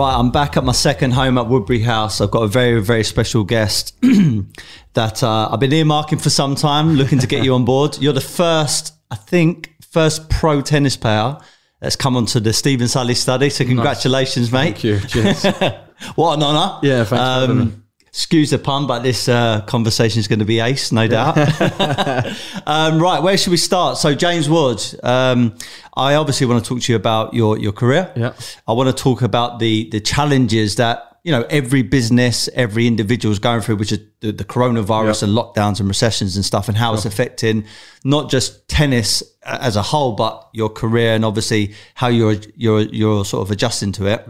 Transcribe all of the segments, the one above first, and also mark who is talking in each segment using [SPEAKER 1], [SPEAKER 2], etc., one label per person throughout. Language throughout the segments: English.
[SPEAKER 1] Right, I'm back at my second home at Woodbury House. I've got a very, very special guest that uh, I've been earmarking for some time, looking to get you on board. You're the first, I think, first pro tennis player that's come onto the Steven Sulley study. So congratulations, mate.
[SPEAKER 2] Thank you. Cheers.
[SPEAKER 1] What an honour.
[SPEAKER 2] Yeah, thanks me.
[SPEAKER 1] Excuse the pun, but this uh, conversation is going to be ace, no doubt. um, right, where should we start? So, James Ward, um, I obviously want to talk to you about your your career.
[SPEAKER 2] Yeah.
[SPEAKER 1] I want to talk about the the challenges that you know every business, every individual is going through, which is the, the coronavirus
[SPEAKER 2] Yeah.
[SPEAKER 1] and lockdowns and recessions and stuff, and how it's affecting not just tennis as a whole, but your career and obviously how you're you're you're sort of adjusting to it.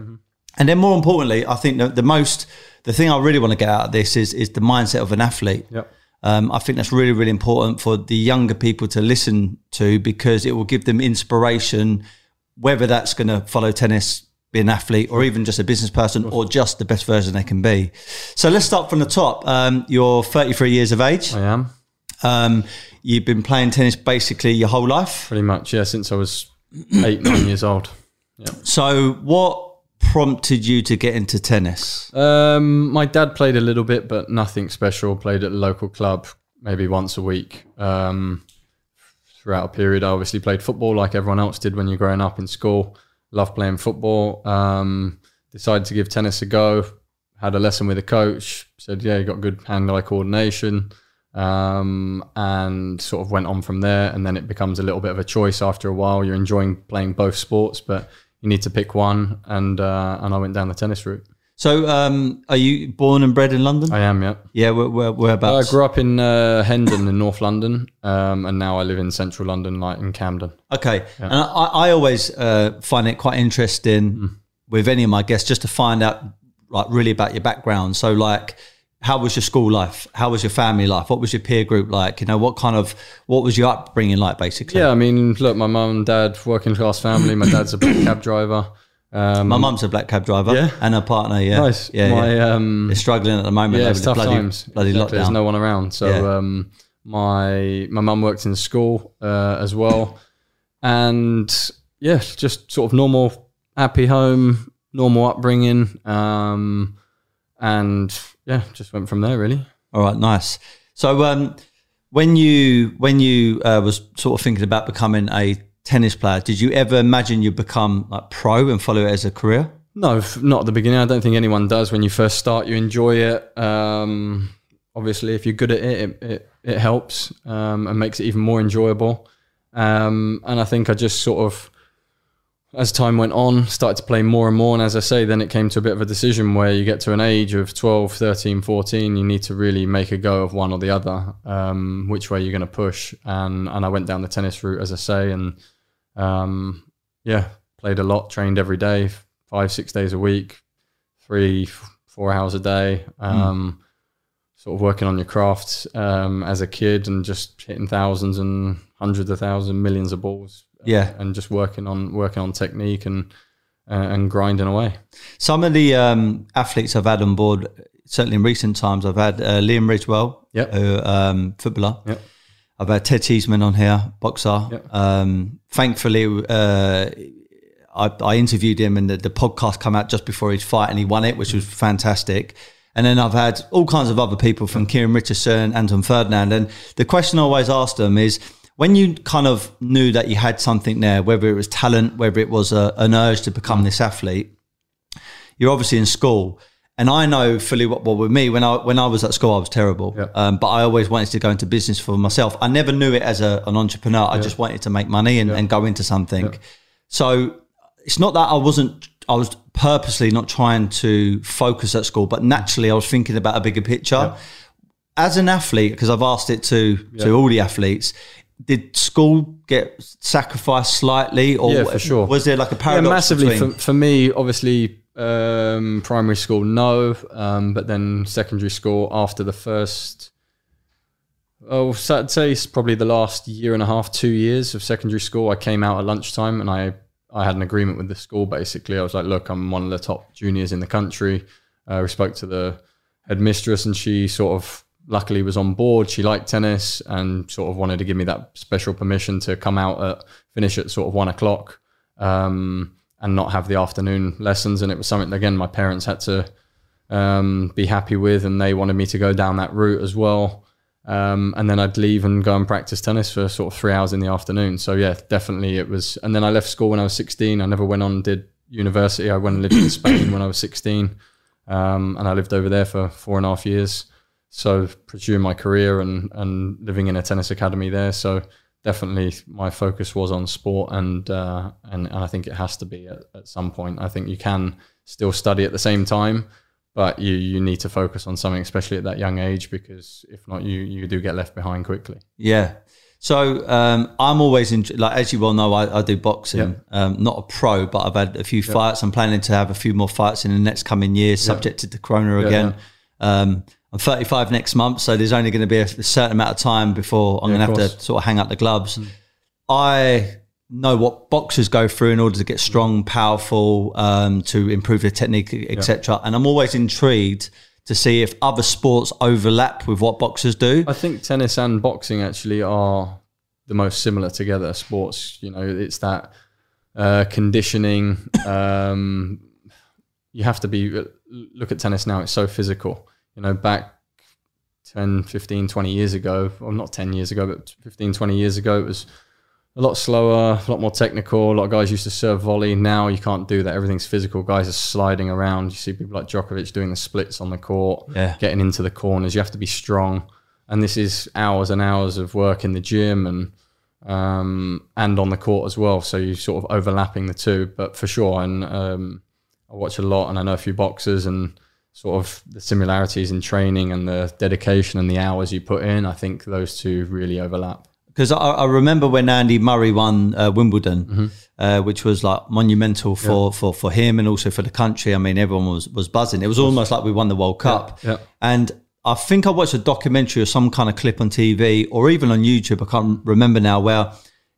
[SPEAKER 1] And then more importantly, I think the, the most the thing I really want to get out of this is is the mindset of an athlete.
[SPEAKER 2] Yep.
[SPEAKER 1] Um, I think that's really, really important for the younger people to listen to because it will give them inspiration, whether that's going to follow tennis, be an athlete, or even just a business person, or just the best version they can be. So let's start from the top. Um, you're 33 years of age.
[SPEAKER 2] I am
[SPEAKER 1] Um, you've been playing tennis basically your whole life.
[SPEAKER 2] pretty much yeah since I was eight nine years old.
[SPEAKER 1] So what prompted you to get into tennis?
[SPEAKER 2] Um, my dad played a little bit, but nothing special. Played at a local club maybe once a week. Um, throughout a period, I obviously played football like everyone else did when you're growing up in school. Loved playing football. Um, decided to give tennis a go. Had a lesson with a coach. Said, "Yeah, you got good hand-eye coordination." um, and sort of went on from there. And then it becomes a little bit of a choice after a while. You're enjoying playing both sports, but you need to pick one. And uh, and I went down the tennis route.
[SPEAKER 1] So um, are you born and bred in London?
[SPEAKER 2] I am, yeah.
[SPEAKER 1] yeah, where, where,
[SPEAKER 2] I grew up in uh, Hendon in North London, um, and now I live in Central London, like in Camden.
[SPEAKER 1] Okay, and I, I always uh, find it quite interesting with any of my guests just to find out like really about your background. So like, how was your school life? How was your family life? What was your peer group like? You know, what kind of what was your upbringing like, basically?
[SPEAKER 2] Yeah, I mean, look, my mum and dad, working class family. My dad's a black cab driver. Um,
[SPEAKER 1] My mum's a black cab driver,
[SPEAKER 2] Yeah?
[SPEAKER 1] and her partner, yeah,
[SPEAKER 2] nice.
[SPEAKER 1] yeah,
[SPEAKER 2] my
[SPEAKER 1] yeah.
[SPEAKER 2] um,
[SPEAKER 1] They're struggling at the moment
[SPEAKER 2] yeah, it's
[SPEAKER 1] the
[SPEAKER 2] tough
[SPEAKER 1] bloody,
[SPEAKER 2] times.
[SPEAKER 1] bloody
[SPEAKER 2] Exactly, There's no one around. So
[SPEAKER 1] Yeah.
[SPEAKER 2] um, my my mum worked in school uh, as well, and yeah, just sort of normal, happy home, normal upbringing, um, and yeah, just went from there really.
[SPEAKER 1] All right, nice. So um, when you when you uh, was sort of thinking about becoming a tennis player, did you ever imagine you'd become like pro and follow it as a career?
[SPEAKER 2] No, not at the beginning. I don't think anyone does. When you first start, you enjoy it. Um, obviously, if you're good at it, it, it, it helps um, and makes it even more enjoyable. Um, and I think I just sort of, as time went on, started to play more and more. And as I say, then it came to a bit of a decision where you get to an age of 12, 13, 14, you need to really make a go of one or the other, um, which way you're going to push. And, and I went down the tennis route, as I say, and um, yeah, played a lot, trained every day, five, six days a week, three, four hours a day. Um, Sort of working on your craft um, as a kid and just hitting thousands and hundreds of thousands, millions of balls.
[SPEAKER 1] Yeah.
[SPEAKER 2] and just working on working on technique and uh, and grinding away.
[SPEAKER 1] Some of the um, athletes I've had on board, certainly in recent times, I've had uh, Liam Ridgewell,
[SPEAKER 2] Yep.
[SPEAKER 1] who, um, footballer.
[SPEAKER 2] Yep.
[SPEAKER 1] I've had Ted Cheeseman on here, boxer.
[SPEAKER 2] Yep.
[SPEAKER 1] Um, thankfully, uh, I, I interviewed him and the, the podcast came out just before his fight and he won it, which was fantastic. And then I've had all kinds of other people from Kieran Richardson, Anton Ferdinand. And the question I always ask them is when you kind of knew that you had something there, whether it was talent, whether it was a, an urge to become this athlete, you're obviously in school. And I know fully what, well, with me, when I when I was at school, I was terrible.
[SPEAKER 2] Yeah.
[SPEAKER 1] Um, but I always wanted to go into business for myself. I never knew it as a, an entrepreneur. I just wanted to make money and, and go into something. So it's not that I wasn't, I was purposely not trying to focus at school, but naturally I was thinking about a bigger picture. As an athlete, because I've asked it to to all the athletes, did school get sacrificed slightly, or
[SPEAKER 2] Yeah, for sure.
[SPEAKER 1] was there like a paradox?
[SPEAKER 2] Yeah,
[SPEAKER 1] massively.
[SPEAKER 2] For, for me, obviously, um, primary school, no. Um, but then secondary school, after the first, oh, so I'd say it's probably the last year and a half, two years of secondary school, I came out at lunchtime and I, I had an agreement with the school basically. I was like, look, I'm one of the top juniors in the country. Uh, we spoke to the headmistress and she sort of luckily was on board. She liked tennis and sort of wanted to give me that special permission to come out at finish at sort of one o'clock. Um, and not have the afternoon lessons. And it was something again my parents had to um, be happy with, and they wanted me to go down that route as well. Um, and then I'd leave and go and practice tennis for sort of three hours in the afternoon. So yeah, definitely it was. And then I left school when I was 16. I never went on and did university. I went and lived in Spain when I was 16, um, and I lived over there for four and a half years. So pursuing my career and and living in a tennis academy there. So definitely my focus was on sport, and uh, and, and I think it has to be at, at some point. I think you can still study at the same time but you you need to focus on something, especially at that young age, because if not, you you do get left behind quickly.
[SPEAKER 1] Yeah. So um, I'm always in, like as you well know, I, I do boxing.
[SPEAKER 2] Yeah.
[SPEAKER 1] Um, not a pro, but I've had a few fights. I'm planning to have a few more fights in the next coming years, subjected to the
[SPEAKER 2] Corona
[SPEAKER 1] again. Um, I'm 35 next month, so there's only going to be a, certain amount of time before I'm
[SPEAKER 2] Yeah,
[SPEAKER 1] going to have to sort of hang up the gloves. I know what boxers go through in order to get strong, powerful, um, to improve their technique, etc. And I'm always intrigued to see if other sports overlap with what boxers do.
[SPEAKER 2] I think tennis and boxing actually are the most similar together sports. You know, it's that uh, conditioning. Um, you have to be look at tennis now. It's so physical. You know, back 10, 15, 20 years ago, well, not 10 years ago, but 15, 20 years ago, it was a lot slower, a lot more technical. A lot of guys used to serve volley. Now you can't do that. Everything's physical. Guys are sliding around. You see people like Djokovic doing the splits on the court,
[SPEAKER 1] Yeah.
[SPEAKER 2] getting into the corners. You have to be strong. And this is hours and hours of work in the gym and um, and on the court as well. So you sort of overlapping the two. But for sure, and um, I watch a lot, and I know a few boxers, and sort of the similarities in training and the dedication and the hours you put in. I think those two really overlap.
[SPEAKER 1] because I, I remember when Andy Murray won uh, Wimbledon,
[SPEAKER 2] Mm-hmm.
[SPEAKER 1] uh, which was like monumental for, for, for him and also for the country. I mean, everyone was, was buzzing. It was almost like we won the World Cup.
[SPEAKER 2] yeah.
[SPEAKER 1] And I think I watched a documentary or some kind of clip on TV or even on YouTube. I can't remember now where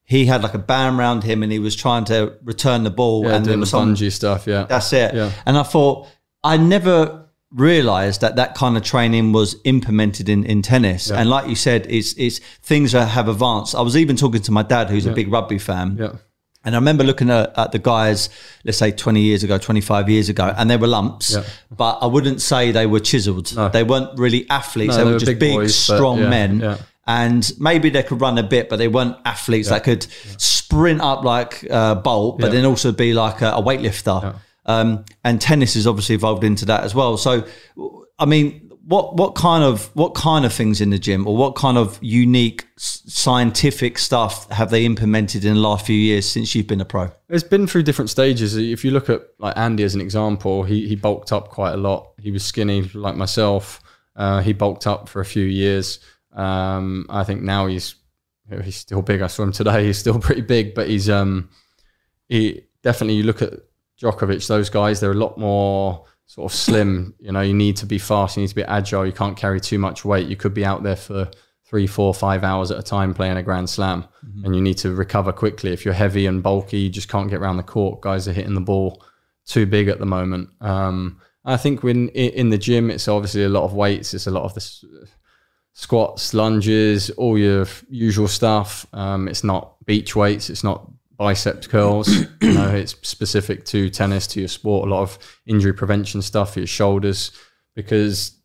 [SPEAKER 1] he had like a band around him and he was trying to return the ball.
[SPEAKER 2] Yeah,
[SPEAKER 1] and
[SPEAKER 2] doing the bungee stuff. Yeah,
[SPEAKER 1] that's it.
[SPEAKER 2] Yeah.
[SPEAKER 1] And I thought, I never realized that that kind of training was implemented in, in tennis. And like you said, it's, it's things that have advanced. I was even talking to my dad, who's a big rugby fan.
[SPEAKER 2] yeah,
[SPEAKER 1] And I remember looking at, at the guys, let's say 20 years ago, 25 years ago, and they were lumps,
[SPEAKER 2] Yeah.
[SPEAKER 1] but I wouldn't say they were chiseled. They weren't really athletes.
[SPEAKER 2] No,
[SPEAKER 1] they,
[SPEAKER 2] they
[SPEAKER 1] were
[SPEAKER 2] were
[SPEAKER 1] just
[SPEAKER 2] big
[SPEAKER 1] big,
[SPEAKER 2] boys,
[SPEAKER 1] strong
[SPEAKER 2] yeah,
[SPEAKER 1] men.
[SPEAKER 2] yeah.
[SPEAKER 1] And maybe they could run a bit, but they weren't athletes that could sprint up like uh, Bolt, but
[SPEAKER 2] Yeah.
[SPEAKER 1] then also be like a, a weightlifter. Um, and tennis has obviously evolved into that as well. So, I mean, what what kind of what kind of things in the gym, or what kind of unique scientific stuff have they implemented in the last few years since you've been a pro?
[SPEAKER 2] It's been through different stages. If you look at like Andy as an example, he he bulked up quite a lot. He was skinny like myself. Uh, he bulked up for a few years. Um, I think now he's he's still big. I saw him today. He's still pretty big, but he's um he definitely. You look at Djokovic; those guys they're a lot more sort of slim. You know, you need to be fast. You need to be agile. You can't carry too much weight. You could be out there for three, four, five hours at a time playing a Grand Slam, and you need to recover quickly. If you're heavy and bulky, you just can't get around the court. Guys are hitting the ball too big at the moment. Um, I think when in the gym, it's obviously a lot of weights. It's a lot of this squats, lunges, all your usual stuff. Um, it's not beach weights. It's not bicep curls. you know, it's specific to tennis, to your sport. A lot of injury prevention stuff for your shoulders, because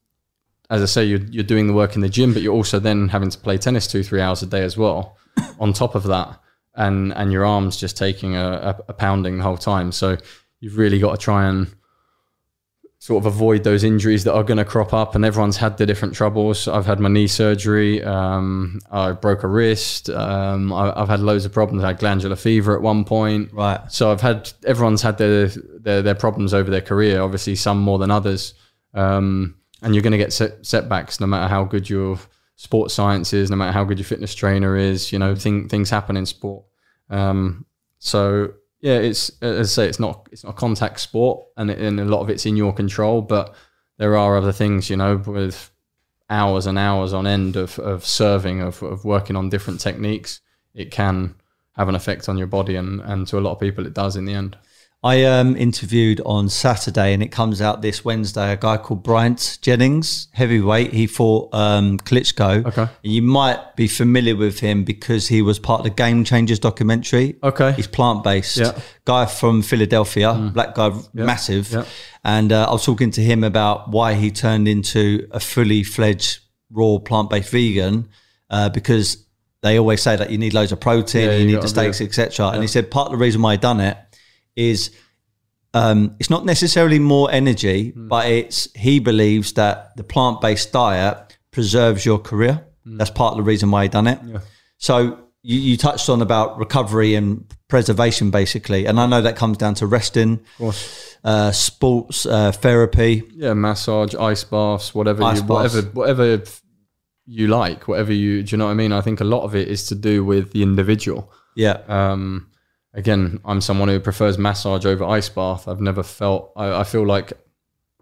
[SPEAKER 2] as I say, you're, you're doing the work in the gym, but you're also then having to play tennis two, three hours a day as well. on top of that, and and your arms just taking a, a, a pounding the whole time. So you've really got to try and sort of avoid those injuries that are going to crop up. And everyone's had their different troubles. I've had my knee surgery. Um, I broke a wrist. Um, I, I've had loads of problems. I had glandular fever at one point.
[SPEAKER 1] Right.
[SPEAKER 2] So I've had everyone's had their their, their problems over their career. Obviously, some more than others. Um, and you're going to get set, setbacks no matter how good your sports science is, no matter how good your fitness trainer is. You know, thing, things happen in sport. Um, so yeah, it's as I say, it's not it's not a contact sport, and, it, and a lot of it's in your control. But there are other things, you know, with hours and hours on end of, of serving, of, of working on different techniques, it can have an effect on your body, and, and to a lot of people, it does in the end.
[SPEAKER 1] I um, interviewed on Saturday, and it comes out this Wednesday. A guy called Bryant Jennings, heavyweight. He fought um, Klitschko.
[SPEAKER 2] Okay.
[SPEAKER 1] You might be familiar with him because he was part of the Game Changers documentary.
[SPEAKER 2] Okay.
[SPEAKER 1] He's plant based.
[SPEAKER 2] Yeah. Mm.
[SPEAKER 1] Guy from Philadelphia, black guy, massive.
[SPEAKER 2] Yeah.
[SPEAKER 1] And uh, I was talking to him about why he turned into a fully fledged raw plant based vegan uh, because they always say that you need loads of protein,
[SPEAKER 2] Yeah,
[SPEAKER 1] you,
[SPEAKER 2] you
[SPEAKER 1] need the steaks, etc. And he said part of the reason why he done it is um, it's not necessarily more energy,
[SPEAKER 2] Hmm.
[SPEAKER 1] but it's he believes that the plant based diet preserves your career.
[SPEAKER 2] Hmm.
[SPEAKER 1] That's part of the reason why he done it. So you, you touched on about recovery and preservation, basically, and I know that comes down to resting, uh, sports, uh, therapy.
[SPEAKER 2] Yeah, massage, ice baths, whatever,
[SPEAKER 1] Ice
[SPEAKER 2] you,
[SPEAKER 1] baths.
[SPEAKER 2] whatever, whatever you like, whatever you. Do you know what I mean? I think a lot of it is to do with the individual.
[SPEAKER 1] Yeah,
[SPEAKER 2] Um, again, I'm someone who prefers massage over ice bath. I've never felt. I, I feel like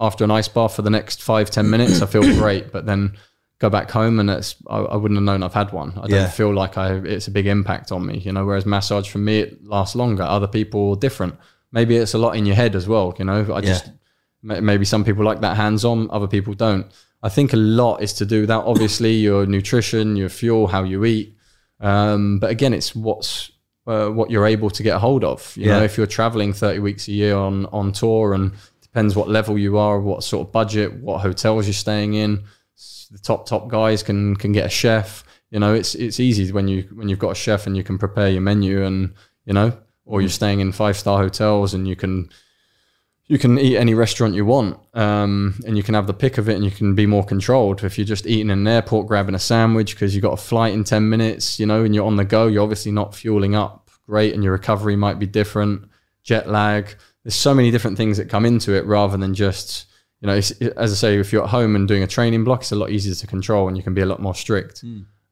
[SPEAKER 2] after an ice bath for the next five ten minutes, I feel great, but then go back home and it's I, I wouldn't have known I've had one. I don't
[SPEAKER 1] Yeah.
[SPEAKER 2] feel like I it's a big impact on me, you know. Whereas massage for me it lasts longer. Other people are different. Maybe it's a lot in your head as well, you know. I just ma- maybe some people like that hands on, other people don't. I think a lot is to do with that. Obviously, your nutrition, your fuel, how you eat. Um, but again, it's what's uh, what you're able to get a hold of. You know, if you're traveling 30 weeks a year on on tour, and depends what level you are, what sort of budget, what hotels you're staying in. The top top guys can can get a chef. You know, it's it's easy when you when you've got a chef and you can prepare your menu, and you know, or you're staying in five star hotels and you can you can eat any restaurant you want um, and you can have the pick of it and you can be more controlled. If you're just eating in an airport grabbing a sandwich because you've got a flight in 10 minutes you know and you're on the go you're obviously not fueling up great and your recovery might be different jet lag. There's so many different things that come into it rather than just you know it's, as i say if you're at home and doing a training block it's a lot easier to control and you can be a lot more strict.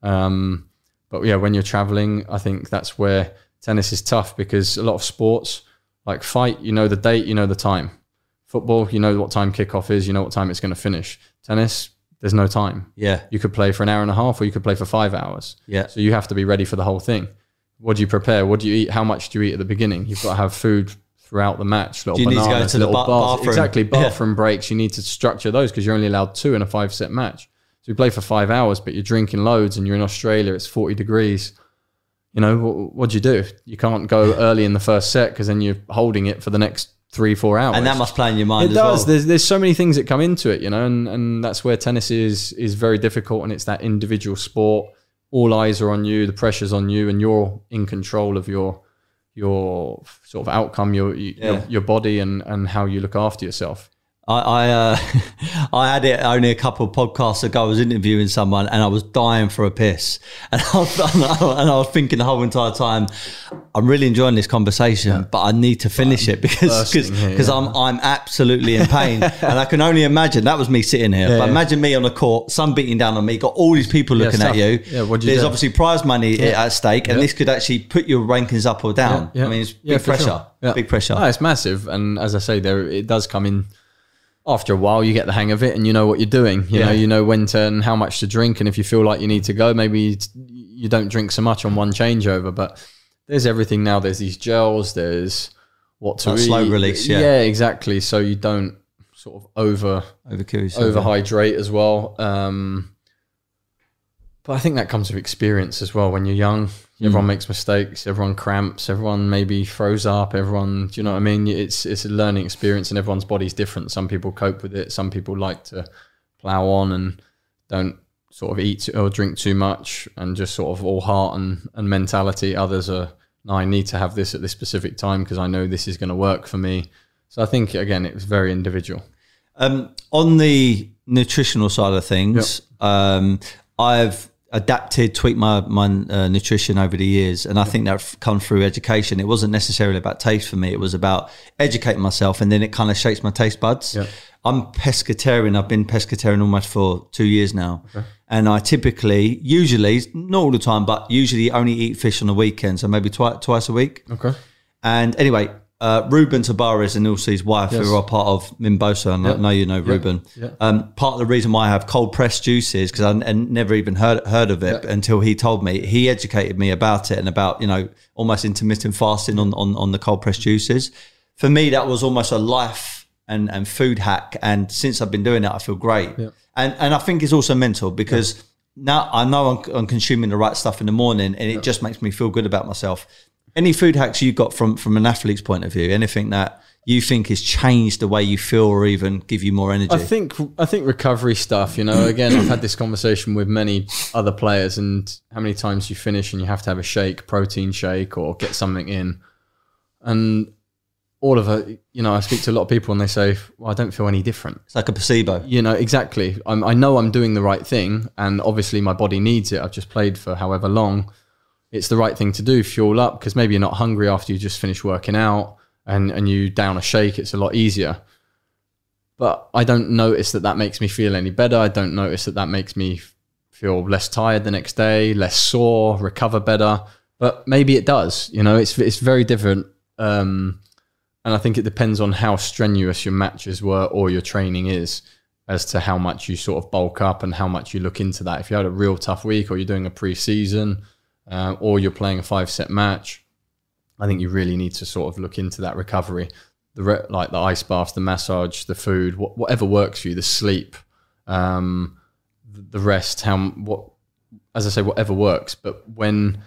[SPEAKER 2] Um, but yeah when you're traveling i think that's where tennis is tough because a lot of sports like fight, you know the date, you know the time. Football, you know what time kickoff is, you know what time it's going to finish. Tennis, there's no time.
[SPEAKER 1] yeah,
[SPEAKER 2] You could play for an hour and a half, or you could play for five hours.
[SPEAKER 1] yeah.
[SPEAKER 2] So you have to be ready for the whole thing. What do you prepare? What do you eat? How much do you eat at the beginning? You've got to have food throughout the match. Little
[SPEAKER 1] Do you need to go
[SPEAKER 2] bananas,
[SPEAKER 1] to the
[SPEAKER 2] little
[SPEAKER 1] ba-
[SPEAKER 2] bars.
[SPEAKER 1] bathroom?
[SPEAKER 2] Exactly,
[SPEAKER 1] Yeah.
[SPEAKER 2] bathroom breaks. You need to structure those because you're only allowed two in a five set match. So you play for five hours, but you're drinking loads, and you're in Australia. It's 40 degrees you know, what, what do you do? You can't go early in the first set because then you're holding it for the next three, four hours.
[SPEAKER 1] And that must play in your mind
[SPEAKER 2] it
[SPEAKER 1] as
[SPEAKER 2] does.
[SPEAKER 1] well.
[SPEAKER 2] There's there's so many things that come into it, you know, and, and that's where tennis is is very difficult, and it's that individual sport. All eyes are on you, the pressure's on you, and you're in control of your your sort of outcome, your your,
[SPEAKER 1] Yeah.
[SPEAKER 2] your body, and and how you look after yourself.
[SPEAKER 1] I I, uh, I had it only a couple of podcasts ago. I was interviewing someone and I was dying for a piss, and I was, and I was thinking the whole entire time, I'm really enjoying this conversation, but I need to finish it because because
[SPEAKER 2] here, yeah.
[SPEAKER 1] I'm I'm absolutely in pain, and I can only imagine that was me sitting here. but
[SPEAKER 2] yeah.
[SPEAKER 1] imagine me on the court, sun beating down on me, got all these people looking at you.
[SPEAKER 2] Yeah, what'd you
[SPEAKER 1] There's
[SPEAKER 2] do?
[SPEAKER 1] obviously prize money at stake, and this could actually put your rankings up or down. I mean, it's big
[SPEAKER 2] Yeah,
[SPEAKER 1] pressure,
[SPEAKER 2] sure. Yeah.
[SPEAKER 1] big pressure.
[SPEAKER 2] No, it's massive, and as I say, there it does come in. After a while, you get the hang of it, and you know what you're doing. You
[SPEAKER 1] Yeah.
[SPEAKER 2] know, you know when to and how much to drink, and if you feel like you need to go, maybe you, don't drink so much on one changeover. But there's everything now. There's these gels. There's what to eat.
[SPEAKER 1] slow release, yeah.
[SPEAKER 2] yeah, exactly. So you don't sort of over
[SPEAKER 1] Overkill yourself.
[SPEAKER 2] overhydrate as well. Um, but I think that comes with experience as well. When you're young, Everyone makes mistakes, everyone cramps, everyone maybe throws up, everyone. Do you know what I mean? It's it's a learning experience, and everyone's body's different. Some people cope with it. Some people like to plow on and don't sort of eat or drink too much, and just sort of all heart and and mentality. Others are no, I need to have this at this specific time because I know this is going to work for me. So I think again, it was very individual.
[SPEAKER 1] Um, on the nutritional side of things, um, I've adapted, tweaked my my uh, nutrition over the years, and I think that come through education. It wasn't necessarily about taste for me; it was about educating myself, and then it kind of shapes my taste buds.
[SPEAKER 2] Yeah.
[SPEAKER 1] I'm pescatarian. I've been pescatarian almost for two years now, and I typically, usually, not all the time, but usually only eat fish on the weekend, so maybe twice twice a week.
[SPEAKER 2] Okay.
[SPEAKER 1] And anyway, uh, Ruben Tabares and his wife,
[SPEAKER 2] Yes.
[SPEAKER 1] who are part of Mimbosa, and I know you know Ruben.
[SPEAKER 2] Yeah.
[SPEAKER 1] Um, part of the reason why I have cold pressed juices because I n- and never even heard heard of it until he told me. He educated me about it and about you know almost intermittent fasting on on, on the cold pressed juices. for me, that was almost a life and, and food hack. And since I've been doing that, I feel great.
[SPEAKER 2] Yeah.
[SPEAKER 1] And and I think it's also mental because now I know I'm, I'm consuming the right stuff in the morning, and it just makes me feel good about myself. Any food hacks you got from from an athlete's point of view? Anything that you think has changed the way you feel, or even give you more energy?
[SPEAKER 2] I think I think recovery stuff. You know, again, I've had this conversation with many other players, and how many times you finish and you have to have a shake, protein shake, or get something in, and all of it. You know, I speak to a lot of people, and they say, "Well, I don't feel any different."
[SPEAKER 1] it's like a placebo.
[SPEAKER 2] You know, exactly. I'm, I know I'm doing the right thing, and obviously my body needs it. I've just played for however long. It's the right thing to do. Fuel up because maybe you're not hungry after you just finished working out, and and you down a shake. It's a lot easier. But I don't notice that that makes me feel any better. I don't notice that that makes me feel less tired the next day, less sore, recover better. But maybe it does. You know, it's it's very different. Um, and I think it depends on how strenuous your matches were or your training is as to how much you sort of bulk up and how much you look into that. If you had a real tough week or you're doing a pre-season uh, or you're playing a five-set match, I think you really need to sort of look into that recovery. The re- like the ice baths, the massage, the food, wh- whatever works for you, the sleep, um, the the rest, how what, as I say, whatever works. But when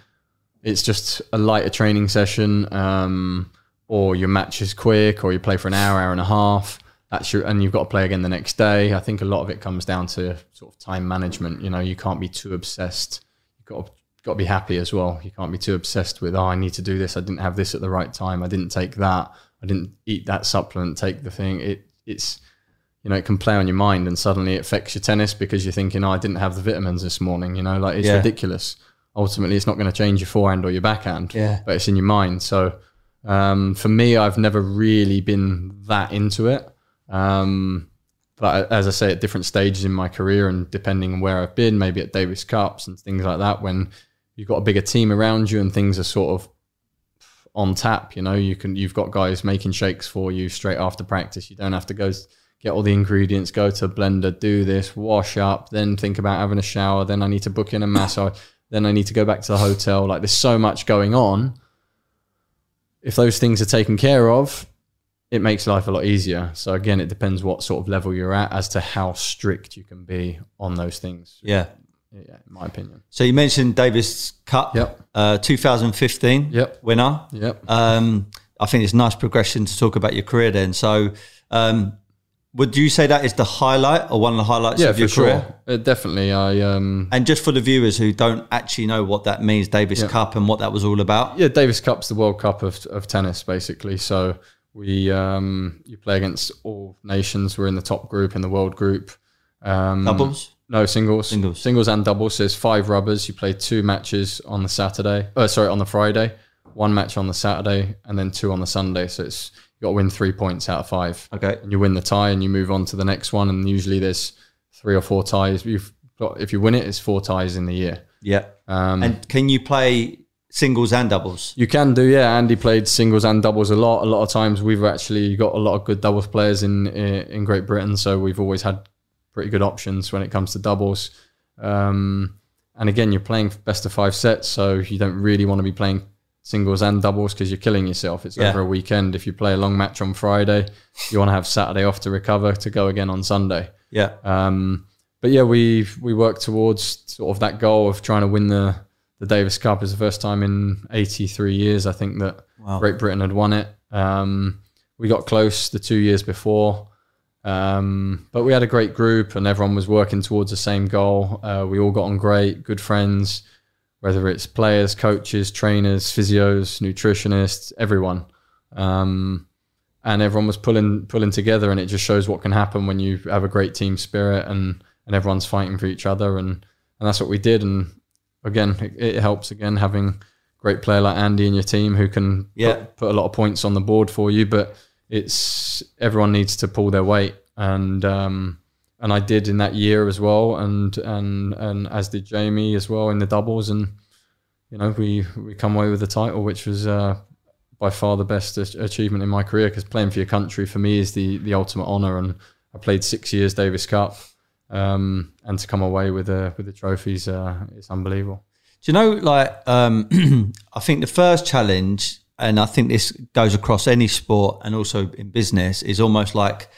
[SPEAKER 2] it's just a lighter training session, um, or your match is quick, or you play for an hour, hour and a half. That's your, and you've got to play again the next day. I think a lot of it comes down to sort of time management. You know, you can't be too obsessed. You've got to, got to be happy as well. You can't be too obsessed with, oh, I need to do this. I didn't have this at the right time. I didn't take that. I didn't eat that supplement. Take the thing. It it's you know it can play on your mind, and suddenly it affects your tennis because you're thinking, oh, I didn't have the vitamins this morning. You know, like it's
[SPEAKER 1] Yeah.
[SPEAKER 2] ridiculous. Ultimately, it's not going to change your forehand or your backhand.
[SPEAKER 1] Yeah.
[SPEAKER 2] but it's in your mind. So um, for me, I've never really been that into it. Um, but as I say, at different stages in my career and depending on where I've been, maybe at Davis Cups and things like that, when you've got a bigger team around you and things are sort of on tap, you know, you can you've got guys making shakes for you straight after practice. You don't have to go get all the ingredients, go to a blender, do this, wash up, then think about having a shower, then I need to book in a massage, then I need to go back to the hotel. Like there's so much going on. If those things are taken care of, it makes life a lot easier. So again, it depends what sort of level you're at as to how strict you can be on those things.
[SPEAKER 1] Yeah.
[SPEAKER 2] Yeah, in my opinion.
[SPEAKER 1] So you mentioned Davis Cup,
[SPEAKER 2] Yep.
[SPEAKER 1] uh, 2015
[SPEAKER 2] Yep.
[SPEAKER 1] winner.
[SPEAKER 2] Yep.
[SPEAKER 1] Um, I think it's a nice progression to talk about your career then. So, um, would you say that is the highlight or one of the highlights
[SPEAKER 2] Yeah,
[SPEAKER 1] of your career?
[SPEAKER 2] sure. Uh, definitely. I um
[SPEAKER 1] And just for the viewers who don't actually know what that means, Davis
[SPEAKER 2] Yeah.
[SPEAKER 1] Cup and what that was all about.
[SPEAKER 2] yeah, Davis Cup's the World Cup of, of tennis, basically. So we um, you play against all nations. We're in the top group in the world group. Um,
[SPEAKER 1] Doubles?
[SPEAKER 2] No singles.
[SPEAKER 1] Singles.
[SPEAKER 2] Singles and doubles. So there's five rubbers. You play two matches on the Saturday. Uh, sorry, on the Friday. One match on the Saturday, and then two on the Sunday. So it's you got to win three points out of five.
[SPEAKER 1] Okay.
[SPEAKER 2] And you win the tie, and you move on to the next one. And usually there's three or four ties. You've got if you win it, it's four ties in the year.
[SPEAKER 1] Yeah.
[SPEAKER 2] Um,
[SPEAKER 1] And can you play singles and doubles?
[SPEAKER 2] You can do, yeah. Andy played singles and doubles a lot. A lot of times, we've actually got a lot of good doubles players in in Great Britain, so we've always had pretty good options when it comes to doubles. Um, and again, you're playing best of five sets, so you don't really want to be playing singles and doubles because you're killing yourself. It's
[SPEAKER 1] Yeah.
[SPEAKER 2] over a weekend. If you play a long match on Friday, you want to have Saturday off to recover to go again on Sunday.
[SPEAKER 1] Yeah.
[SPEAKER 2] Um, but yeah, we we work towards sort of that goal of trying to win the the Davis Cup. is the first time in 83 years, I think, that
[SPEAKER 1] Wow.
[SPEAKER 2] Great Britain had won it. Um, we got close the two years before, um, but we had a great group and everyone was working towards the same goal. Uh, we all got on great, good friends, whether it's players, coaches, trainers, physios, nutritionists, everyone. Um, and everyone was pulling pulling together and it just shows what can happen when you have a great team spirit and and everyone's fighting for each other and and that's what we did and again it, it helps again having great player like Andy in your team who can
[SPEAKER 1] Yeah.
[SPEAKER 2] put, put a lot of points on the board for you but it's everyone needs to pull their weight. And um and I did in that year as well. And and and as did Jamie as well in the doubles. And you know we we come away with the title which was uh by far the best achievement in my career. Because playing for your country for me is the the ultimate honor. And I played six years Davis Cup um, and to come away with a with the trophies uh, it's unbelievable.
[SPEAKER 1] Do you know, like, um, I think the first challenge and I think this goes across any sport and also in business, is almost like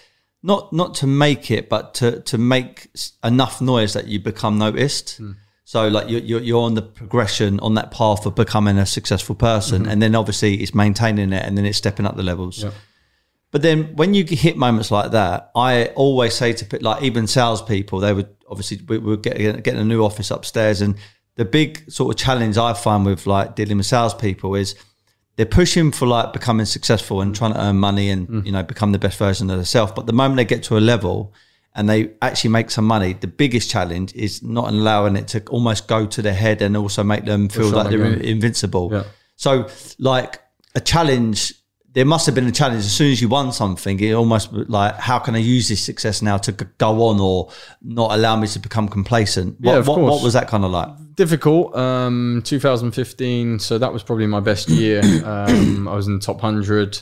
[SPEAKER 1] not not to make it, but to to make enough noise that you become noticed.
[SPEAKER 2] Hmm.
[SPEAKER 1] So like you're, you're you're on the progression on that path of becoming a successful person, and then obviously it's maintaining it, and then it's stepping up the levels.
[SPEAKER 2] Mm-hmm. Yeah.
[SPEAKER 1] But then when you hit moments like that, I always say to like even salespeople, they would obviously we were getting getting a new office upstairs, and the big sort of challenge I find with like dealing with salespeople is they're pushing for like becoming successful and trying to earn money and mm. you know become the best version of themselves. But the moment they get to a level and they actually make some money, the biggest challenge is not allowing it to almost go to their head and also make them feel like they're
[SPEAKER 2] again.
[SPEAKER 1] invincible.
[SPEAKER 2] Yeah.
[SPEAKER 1] So, like a challenge, there must have been a challenge as soon as you won something. It almost like, how can I use this success now to go on or not allow me to become complacent? What,
[SPEAKER 2] Yeah, of
[SPEAKER 1] what,
[SPEAKER 2] course.
[SPEAKER 1] what was that kind of like?
[SPEAKER 2] difficult. Um, 2015, so that was probably my best year. Um, I was in the top 100.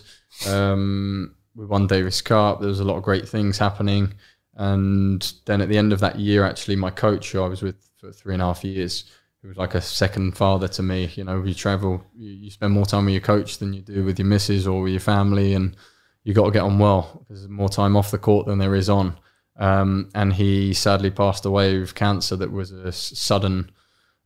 [SPEAKER 2] Um, we won Davis Cup. There was a lot of great things happening. And then at the end of that year, actually, my coach, who I was with for three and a half years, who was like a second father to me. You know, you travel, you, you spend more time with your coach than you do with your missus or with your family, and you got to get on well because there's more time off the court than there is on. Um, and he sadly passed away with cancer that was a sudden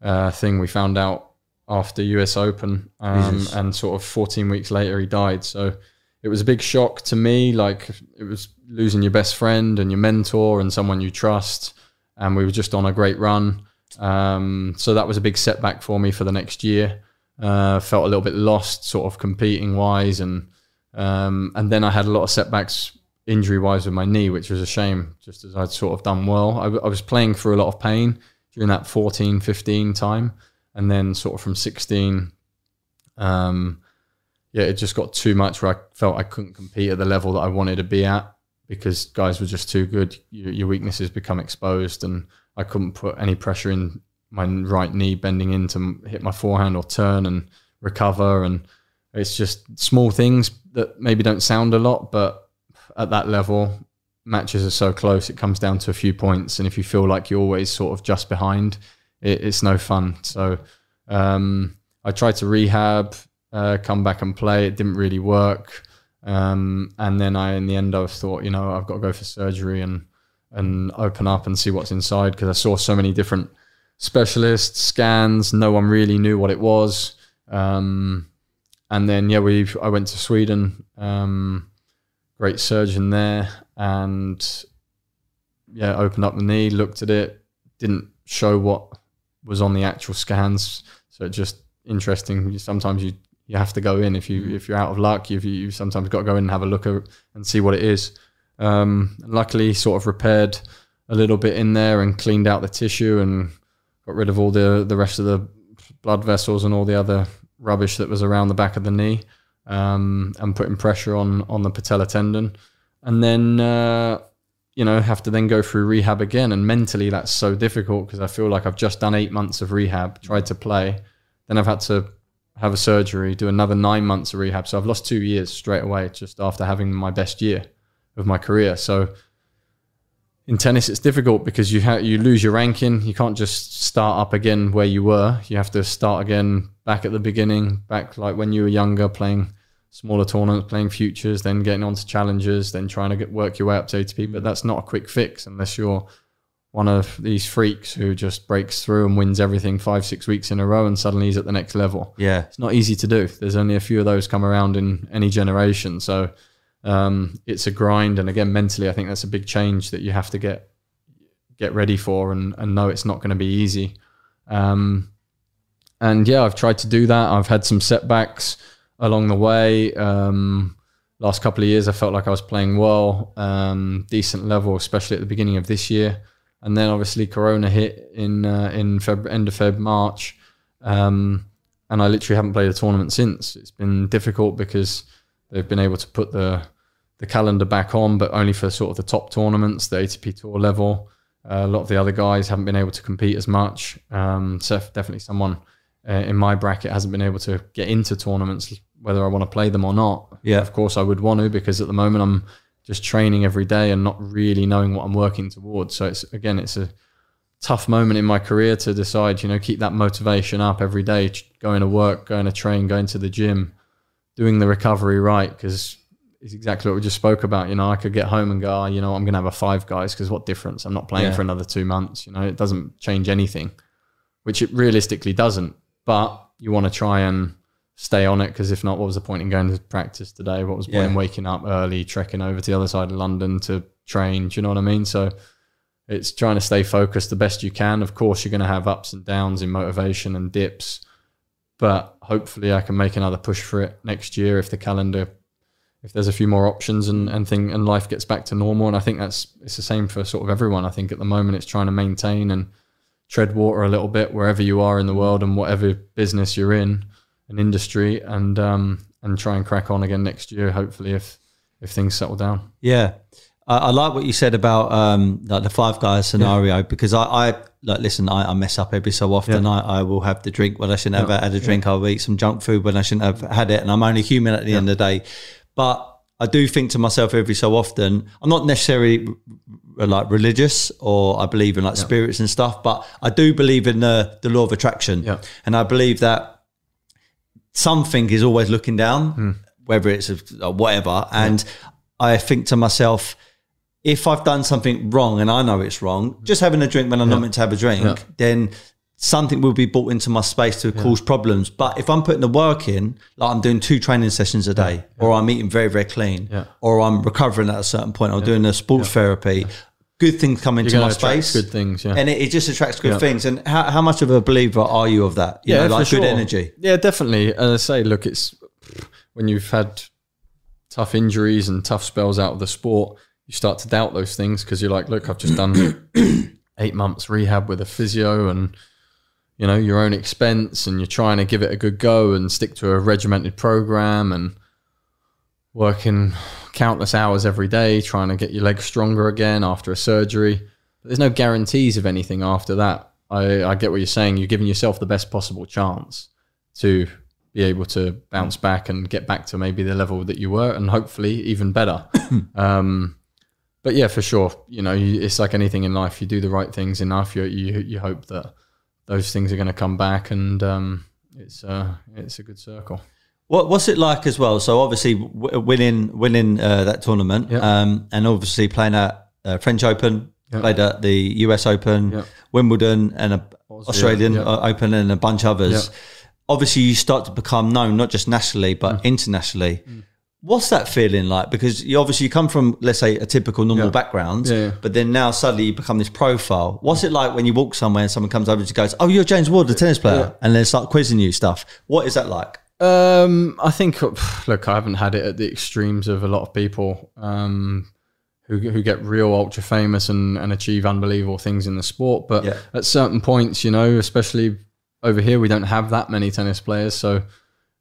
[SPEAKER 2] uh, thing we found out after US Open, um, and sort of 14 weeks later he died. So it was a big shock to me. Like it was losing your best friend and your mentor and someone you trust, and we were just on a great run. Um, so that was a big setback for me for the next year. Uh, felt a little bit lost, sort of competing wise, and um, and then I had a lot of setbacks injury wise with my knee, which was a shame. Just as I'd sort of done well, I was playing through a lot of pain during that 14, 15 time, and then sort of from 16, um, yeah, it just got too much where I felt I couldn't compete at the level that I wanted to be at because guys were just too good. Your, your weaknesses become exposed, and I couldn't put any pressure in my right knee bending in to hit my forehand or turn and recover. And it's just small things that maybe don't sound a lot, but at that level, matches are so close. It comes down to a few points, and if you feel like you're always sort of just behind, it, it's no fun. So um, I tried to rehab, uh, come back and play. It didn't really work, um, and then I, in the end, I thought, you know, I've got to go for surgery and and open up and see what's inside because I saw so many different specialists, scans. No one really knew what it was. Um, and then yeah, we I went to Sweden. Um, great surgeon there, and yeah, opened up the knee, looked at it, didn't show what was on the actual scans. So just interesting. Sometimes you you have to go in if you if you're out of luck. You've you sometimes got to go in and have a look at and see what it is. Um, luckily, sort of repaired a little bit in there and cleaned out the tissue and got rid of all the the rest of the blood vessels and all the other rubbish that was around the back of the knee, um, and putting pressure on on the patella tendon, and then uh, you know have to then go through rehab again. And mentally, that's so difficult because I feel like I've just done eight months of rehab, tried to play, then I've had to have a surgery, do another nine months of rehab. So I've lost two years straight away just after having my best year of my career. So in tennis, it's difficult because you ha- you lose your ranking. You can't just start up again where you were. You have to start again back at the beginning, back like when you were younger, playing smaller tournaments, playing futures, then getting on to challengers, then trying to get work your way up to ATP. But that's not a quick fix unless you're one of these freaks who just breaks through and wins everything five, six weeks in a row, and suddenly he's at the next level
[SPEAKER 1] Yeah.
[SPEAKER 2] it's not easy to do. There's only a few of those come around in any generation. So um, it's a grind. And again, mentally, I think that's a big change that you have to get get ready for and, and know it's not going to be easy. Um, and yeah, I've tried to do that. I've had some setbacks along the way. Um, last couple of years, I felt like I was playing well, um, decent level, especially at the beginning of this year. And then obviously Corona hit in uh, in Feb- end of Feb March, um, and I literally haven't played a tournament since. It's been difficult because they've been able to put the the calendar back on, but only for sort of the top tournaments, the ATP Tour level. Uh, a lot of the other guys haven't been able to compete as much. Um, so definitely someone uh, in my bracket hasn't been able to get into tournaments, whether I want to play them or not.
[SPEAKER 1] Yeah.
[SPEAKER 2] Of course, I would want to because at the moment I'm just training every day and not really knowing what I'm working towards. So it's again, it's a tough moment in my career to decide, you know, keep that motivation up every day, going to work, going to train, going to the gym, doing the recovery right because it's exactly what we just spoke about. You know, I could get home and go, oh, you know, I'm going to have a five guys because what difference? I'm not playing
[SPEAKER 1] Yeah.
[SPEAKER 2] for another two months. You know, it doesn't change anything, which it realistically doesn't. But you want to try and stay on it because if not, what was the point in going to practice today? What was the point in waking up early, trekking over to the other side of London to train? Do you know what I mean? So it's trying to stay focused the best you can. Of course, you're going to have ups and downs in motivation and dips, but hopefully, I can make another push for it next year if the calendar, if there's a few more options and and thing and life gets back to normal. And I think that's it's the same for sort of everyone. I think at the moment it's trying to maintain and tread water a little bit wherever you are in the world and whatever business you're in, an industry, and um and try and crack on again next year. Hopefully, if if things settle down.
[SPEAKER 1] Yeah, I, I like what you said about um, like the five guys scenario because I, I like listen. I, I mess up every so often. I, I will have the drink when I shouldn't have had a drink. I'll eat some junk food when I shouldn't have had it, and I'm only human at the end of the day. But I do think to myself every so often. I'm not necessarily like religious or I believe in like spirits and stuff, but I do believe in the the law of attraction,
[SPEAKER 2] Yeah.
[SPEAKER 1] and I believe that something is always looking down, hmm. whether it's a, whatever. And I think to myself, if I've done something wrong and I know it's wrong, hmm. just having a drink when I'm not meant to have a drink,
[SPEAKER 2] Yeah.
[SPEAKER 1] then something will be brought into my space to cause problems. But if I'm putting the work in, like I'm doing two training sessions a day, or I'm eating very, very clean,
[SPEAKER 2] Yeah.
[SPEAKER 1] or I'm recovering at a certain point, or doing a sports therapy, good things come into my
[SPEAKER 2] going to attract
[SPEAKER 1] space.
[SPEAKER 2] good things, yeah.
[SPEAKER 1] And it, it just attracts good
[SPEAKER 2] Yeah.
[SPEAKER 1] things. And how, how much of a believer are you of that? You know, like good
[SPEAKER 2] sure.
[SPEAKER 1] energy.
[SPEAKER 2] Yeah, definitely. And I say, look, it's when you've had tough injuries and tough spells out of the sport, you start to doubt those things because you're like, look, I've just done eight months rehab with a physio and you know your own expense, and you're trying to give it a good go and stick to a regimented program and working countless hours every day trying to get your legs stronger again after a surgery. But there's no guarantees of anything after that. I, I get what you're saying. You're giving yourself the best possible chance to be able to bounce back and get back to maybe the level that you were, and hopefully even better. um, but yeah, for sure, you know, you, it's like anything in life. You do the right things enough, you you, you hope that those things are going to come back, and um, it's uh, it's a good circle.
[SPEAKER 1] What, what's it like as well? So obviously w- winning winning uh, that tournament,
[SPEAKER 2] Yeah.
[SPEAKER 1] um, and obviously playing at uh, French Open,
[SPEAKER 2] Yeah.
[SPEAKER 1] played at the US Open,
[SPEAKER 2] Yeah.
[SPEAKER 1] Wimbledon, and a Australian uh, Open, and a bunch of others. Obviously, you start to become known not just nationally but
[SPEAKER 2] Mm.
[SPEAKER 1] internationally. What's that feeling like? Because you obviously you come from, let's say, a typical normal
[SPEAKER 2] Yeah.
[SPEAKER 1] background,
[SPEAKER 2] Yeah, yeah.
[SPEAKER 1] but then now suddenly you become this profile. What's it like when you walk somewhere and someone comes over and goes, "Oh, you're James Ward, the tennis player," and they start quizzing you stuff? What is that like?
[SPEAKER 2] Um, I think look, I haven't had it at the extremes of a lot of people um, who who get real ultra famous and, and achieve unbelievable things in the sport. But at certain points, you know, especially over here, we don't have that many tennis players. So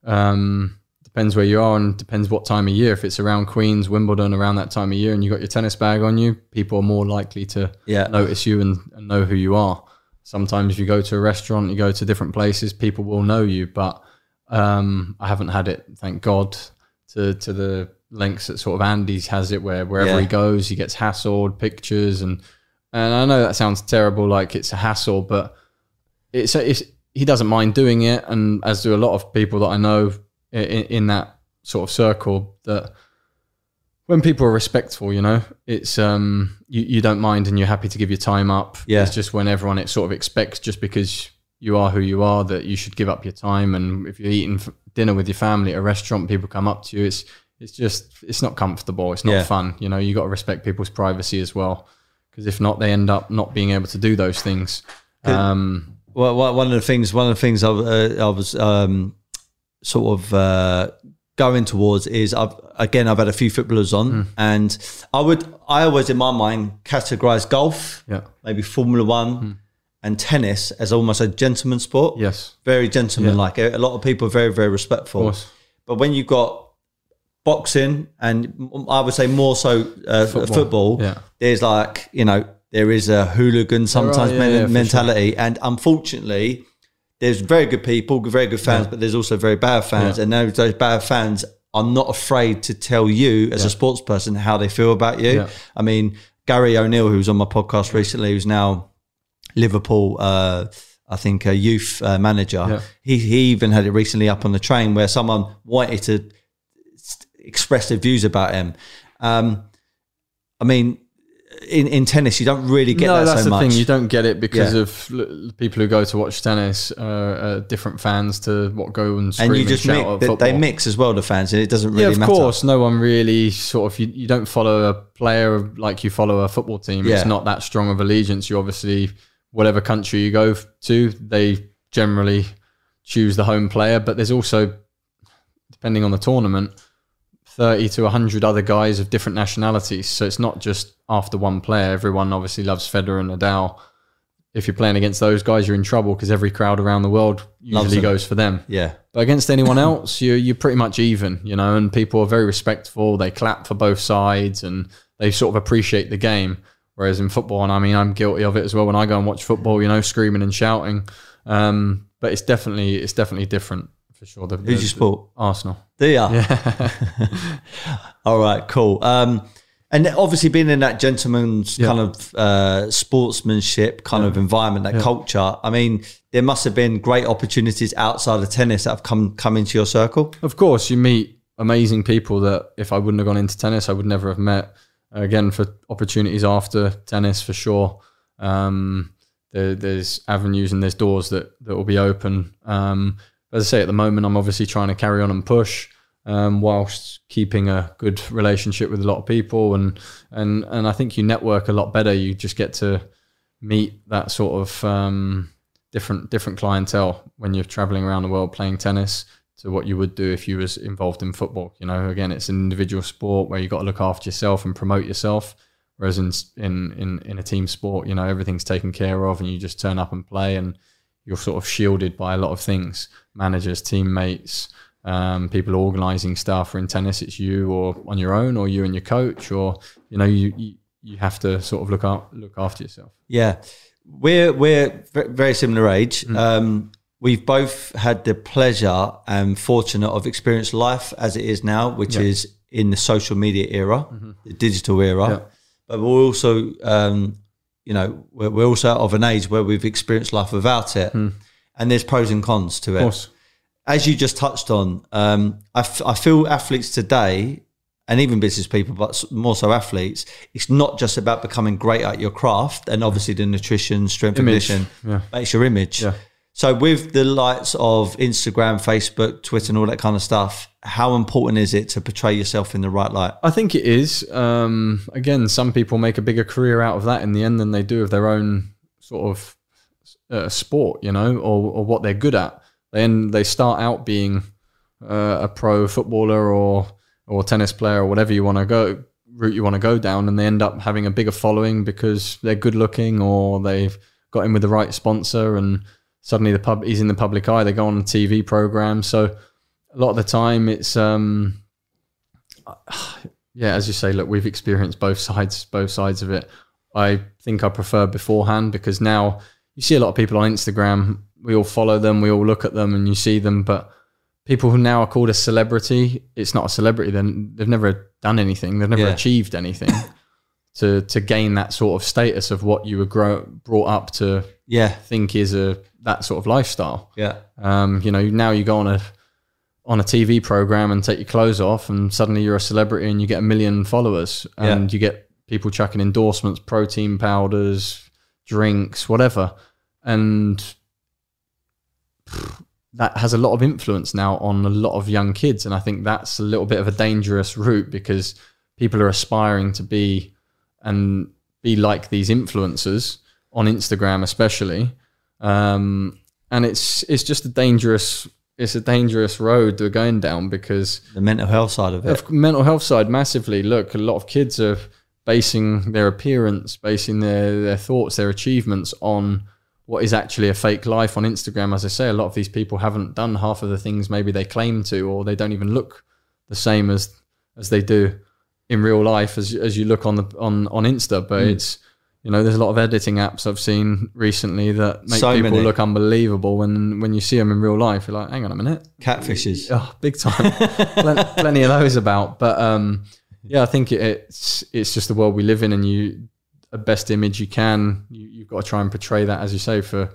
[SPEAKER 2] um, depends where you are and depends what time of year. If it's around Queens, Wimbledon, around that time of year, and you've got your tennis bag on you, people are more likely to
[SPEAKER 1] Yeah.
[SPEAKER 2] notice you and, and know who you are. Sometimes if you go to a restaurant, you go to different places, people will know you, but um, I haven't had it, thank God, to to the lengths that sort of Andy's has it, where wherever
[SPEAKER 1] Yeah.
[SPEAKER 2] he goes, he gets hassled, pictures, and and I know that sounds terrible, like it's a hassle, but it's, it's he doesn't mind doing it, and as do a lot of people that I know in, in that sort of circle that when people are respectful, you know, it's um you, you don't mind and you're happy to give your time up.
[SPEAKER 1] Yeah.
[SPEAKER 2] It's just when everyone it sort of expects just because you are who you are that you should give up your time and if you're eating dinner with your family at a restaurant people come up to you it's it's just it's not comfortable it's not
[SPEAKER 1] Yeah.
[SPEAKER 2] fun you know you got to respect people's privacy as well because if not they end up not being able to do those things um
[SPEAKER 1] Well, one one of the things, one of the things I, uh, I was um, sort of uh, going towards is, I've again, I've had a few footballers on,
[SPEAKER 2] Hmm.
[SPEAKER 1] and I would, I always in my mind categorize golf,
[SPEAKER 2] yeah
[SPEAKER 1] maybe Formula One,
[SPEAKER 2] Hmm.
[SPEAKER 1] and tennis as almost a gentleman sport.
[SPEAKER 2] yes
[SPEAKER 1] very gentleman-like. A lot of people are very, very respectful. But when you've got boxing and I would say more so uh, football,
[SPEAKER 2] yeah.
[SPEAKER 1] there's like you know there is a hooligan sometimes
[SPEAKER 2] yeah,
[SPEAKER 1] men-
[SPEAKER 2] yeah,
[SPEAKER 1] mentality, and unfortunately, there's very good people, very good fans, but there's also very bad fans,
[SPEAKER 2] Yeah.
[SPEAKER 1] and those, those bad fans are not afraid to tell you as a sports person how they feel about you.
[SPEAKER 2] Yeah.
[SPEAKER 1] I mean, Gary O'Neill, who was on my podcast recently, who's now Liverpool, uh, I think, a youth uh, manager.
[SPEAKER 2] Yeah.
[SPEAKER 1] He he even had it recently up on the train where someone wanted to express their views about him. Um, I mean, in, in tennis, you don't really get
[SPEAKER 2] no,
[SPEAKER 1] that
[SPEAKER 2] that's
[SPEAKER 1] so
[SPEAKER 2] the
[SPEAKER 1] much.
[SPEAKER 2] thing. You don't get it because
[SPEAKER 1] Yeah.
[SPEAKER 2] of l- people who go to watch tennis uh, are different fans to what go and scream
[SPEAKER 1] and
[SPEAKER 2] and,
[SPEAKER 1] you just
[SPEAKER 2] shout
[SPEAKER 1] mix,
[SPEAKER 2] at
[SPEAKER 1] they,
[SPEAKER 2] football.
[SPEAKER 1] they mix as well, the fans, and it doesn't really
[SPEAKER 2] yeah, of
[SPEAKER 1] matter.
[SPEAKER 2] course. No one really sort of you, you don't follow a player like you follow a football team.
[SPEAKER 1] Yeah.
[SPEAKER 2] It's not that strong of allegiance. You obviously whatever country you go to, they generally choose the home player. But there's also depending on the tournament, thirty to hundred other guys of different nationalities. So it's not just after one player. Everyone obviously loves Federer and Nadal. If you're playing against those guys, you're in trouble because every crowd around the world usually goes for them.
[SPEAKER 1] Yeah,
[SPEAKER 2] But against anyone else, you're, you're pretty much even, you know, and people are very respectful. They clap for both sides and they sort of appreciate the game. Whereas in football, and I mean, I'm guilty of it as well. When I go and watch football, you know, screaming and shouting. Um, but it's definitely it's definitely different for sure. The,
[SPEAKER 1] who's your sport?
[SPEAKER 2] Arsenal.
[SPEAKER 1] Do you?
[SPEAKER 2] Yeah,
[SPEAKER 1] All right, cool. Um, and obviously, being in that gentleman's
[SPEAKER 2] Yeah.
[SPEAKER 1] kind of uh, sportsmanship kind of environment, that culture. I mean, there must have been great opportunities outside of tennis that have come come into your circle.
[SPEAKER 2] of course, you meet amazing people that if I wouldn't have gone into tennis, I would never have met. Again, for opportunities after tennis, for sure. Um, there, there's avenues and there's doors that that will be open. Um, as I say, at the moment, I'm obviously trying to carry on and push, um, whilst keeping a good relationship with a lot of people, and and and I think you network a lot better. You just get to meet that sort of um, different different clientele when you're traveling around the world playing tennis to what you would do if you was involved in football. You know, again, it's an individual sport where you got to look after yourself and promote yourself. Whereas in in in, in a team sport, you know, everything's taken care of, and you just turn up and play, and you're sort of shielded by a lot of things: managers, teammates, um, people organising stuff. Or in tennis, it's you or on your own, or you and your coach, or you know, you you, you have to sort of look out look after yourself.
[SPEAKER 1] Yeah, we're we're very similar age. Um, we've both had the pleasure and fortunate of experienced life as it is now, which is in the social media era, the digital era.
[SPEAKER 2] Yeah.
[SPEAKER 1] But we're also, um, you know, we're, we're also of an age where we've experienced life without it, and there's pros and cons to it
[SPEAKER 2] Of course,
[SPEAKER 1] as you just touched on, um, I, f- I feel athletes today, and even business people, but more so athletes, it's not just about becoming great at your craft and obviously the nutrition, strength and
[SPEAKER 2] Image,
[SPEAKER 1] condition
[SPEAKER 2] yeah.
[SPEAKER 1] makes your image.
[SPEAKER 2] Yeah.
[SPEAKER 1] So with the lights of Instagram, Facebook, Twitter, and all that kind of stuff, how important is it to portray yourself in the right light?
[SPEAKER 2] I think it is. Um, again, some people make a bigger career out of that in the end than they do of their own sort of uh, sport, you know, or, or what they're good at. Then they start out being uh, a pro footballer or or tennis player or whatever you want to go route you want to go down, and they end up having a bigger following because they're good looking or they've got in with the right sponsor, and suddenly the pub he's in the public eye. They go on a TV program, so a lot of the time it's um yeah, as you say, look, we've experienced both sides, both sides of it. I think I prefer beforehand because now you see a lot of people on Instagram. We all follow them, we all look at them, and you see them. But people who now are called a celebrity, it's not a celebrity. Then they've never done anything. They've never
[SPEAKER 1] Yeah.
[SPEAKER 2] achieved anything to to gain that sort of status of what you were grow, brought up to
[SPEAKER 1] Yeah,
[SPEAKER 2] think is a that sort of lifestyle.
[SPEAKER 1] yeah,
[SPEAKER 2] Um, you know, now you go on a on a TV program and take your clothes off, and suddenly you're a celebrity and you get a million followers, and you get people chucking endorsements, protein powders, drinks, whatever, and that has a lot of influence now on a lot of young kids, and I think that's a little bit of a dangerous route because people are aspiring to be and be like these influencers on Instagram, especially. Um, and it's it's just a dangerous it's a dangerous road they're going down because
[SPEAKER 1] the mental health side of it.
[SPEAKER 2] of mental health side massively. Look, a lot of kids are basing their appearance, basing their their thoughts, their achievements on what is actually a fake life on Instagram. As I say, a lot of these people haven't done half of the things maybe they claim to, or they don't even look the same as as they do in real life as as you look on the on on Insta. But it's you know, there's a lot of editing apps I've seen recently that make
[SPEAKER 1] So
[SPEAKER 2] people
[SPEAKER 1] many.
[SPEAKER 2] look unbelievable when when you see them in real life. You're like, hang on a minute,
[SPEAKER 1] Catfishes.
[SPEAKER 2] Oh, big time. Plen- Plenty of those about. But um, yeah, I think it, it's it's just the world we live in, and you a best image you can. You, you've got to try and portray that, as you say, for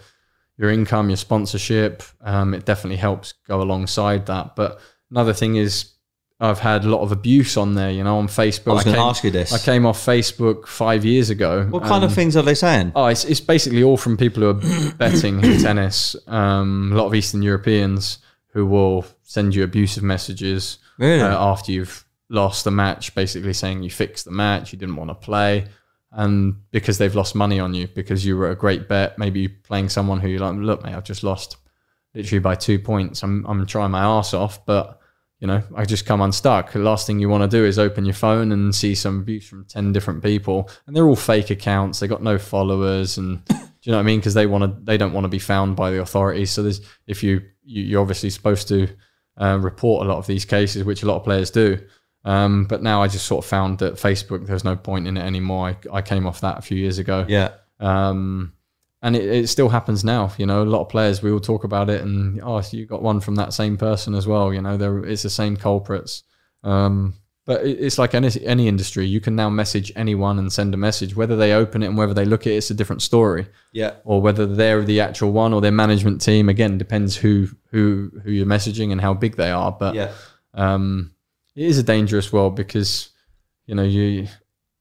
[SPEAKER 2] your income, your sponsorship. Um, it definitely helps go alongside that. But another thing is I've had a lot of abuse on there. You know, on Facebook.
[SPEAKER 1] I was going to ask you this.
[SPEAKER 2] I came off Facebook five years ago.
[SPEAKER 1] what kind of things are they saying?
[SPEAKER 2] Oh, it's, it's basically all from people who are betting in tennis. Um, a lot of Eastern Europeans who will send you abusive messages
[SPEAKER 1] Really?
[SPEAKER 2] uh, after you've lost the match, basically saying you fixed the match, you didn't want to play, and because they've lost money on you because you were a great bet, maybe you're playing someone who you're like, look, mate, I've just lost literally by two points. I'm I'm trying my ass off, but you know, I just come unstuck. The last thing you want to do is open your phone and see some abuse from ten different people, and they're all fake accounts. They got no followers, and do you know what I mean? Because they want to, they don't want to be found by the authorities. So there's if you, you you're obviously supposed to uh, report a lot of these cases, which a lot of players do. Um, but now I just sort of found that Facebook, there's no point in it anymore. I, I came off that a few years ago.
[SPEAKER 1] Yeah.
[SPEAKER 2] Um, and it, it still happens now. You know, a lot of players we all talk about it, and oh, so you got one from that same person as well. You know, there it's the same culprits. Um, but it, it's like any any industry. You can now message anyone and send a message, whether they open it and whether they look at it. It's a different story,
[SPEAKER 1] Yeah.
[SPEAKER 2] or whether they're the actual one or their management team. Again, depends who who who you're messaging and how big they are. But
[SPEAKER 1] Yeah.
[SPEAKER 2] um, it is a dangerous world because you know you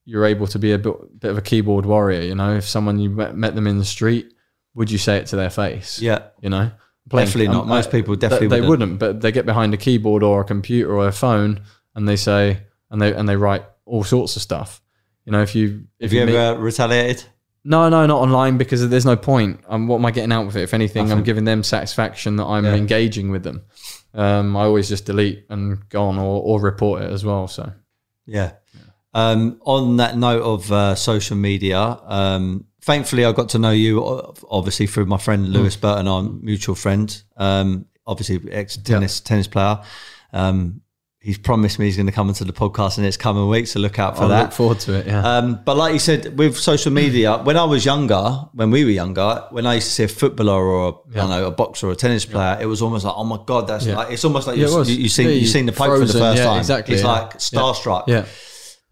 [SPEAKER 2] you're able to be a bit, bit of a keyboard warrior. You know, if someone you met, met them in the street, would you say it to their face?
[SPEAKER 1] Yeah.
[SPEAKER 2] You know,
[SPEAKER 1] Definitely not.
[SPEAKER 2] um,
[SPEAKER 1] Most people definitely
[SPEAKER 2] they, they
[SPEAKER 1] wouldn't.
[SPEAKER 2] But they get behind a keyboard or a computer or a phone and they say and they and they write all sorts of stuff. You know, if you if
[SPEAKER 1] Have you
[SPEAKER 2] meet-
[SPEAKER 1] ever retaliated?
[SPEAKER 2] no, no, not online because there's no point. Um, what am I getting out of it? If anything, I'm giving them satisfaction that I'm
[SPEAKER 1] Yeah.
[SPEAKER 2] engaging with them. Um, I always just delete and go on or, or report it as well. So
[SPEAKER 1] Yeah. Um, on that note of uh, social media, um, thankfully I got to know you obviously through my friend Lewis Burton, our mutual friend. Um, obviously ex tennis tennis player. Um, he's promised me he's going to come into the podcast in the next coming weeks, so look out for
[SPEAKER 2] I
[SPEAKER 1] that.
[SPEAKER 2] look forward to it. Yeah.
[SPEAKER 1] Um, but like you said, with social media, when I was younger, when we were younger, when I used to see a footballer or a, I don't know a boxer or a tennis player, it was almost like, oh my god, that's
[SPEAKER 2] Yeah.
[SPEAKER 1] like it's almost like
[SPEAKER 2] Yeah,
[SPEAKER 1] you you, seen
[SPEAKER 2] Yeah,
[SPEAKER 1] you
[SPEAKER 2] you
[SPEAKER 1] seen the Pope for the first
[SPEAKER 2] yeah,
[SPEAKER 1] time.
[SPEAKER 2] exactly,
[SPEAKER 1] It's
[SPEAKER 2] yeah.
[SPEAKER 1] like starstruck.
[SPEAKER 2] yeah.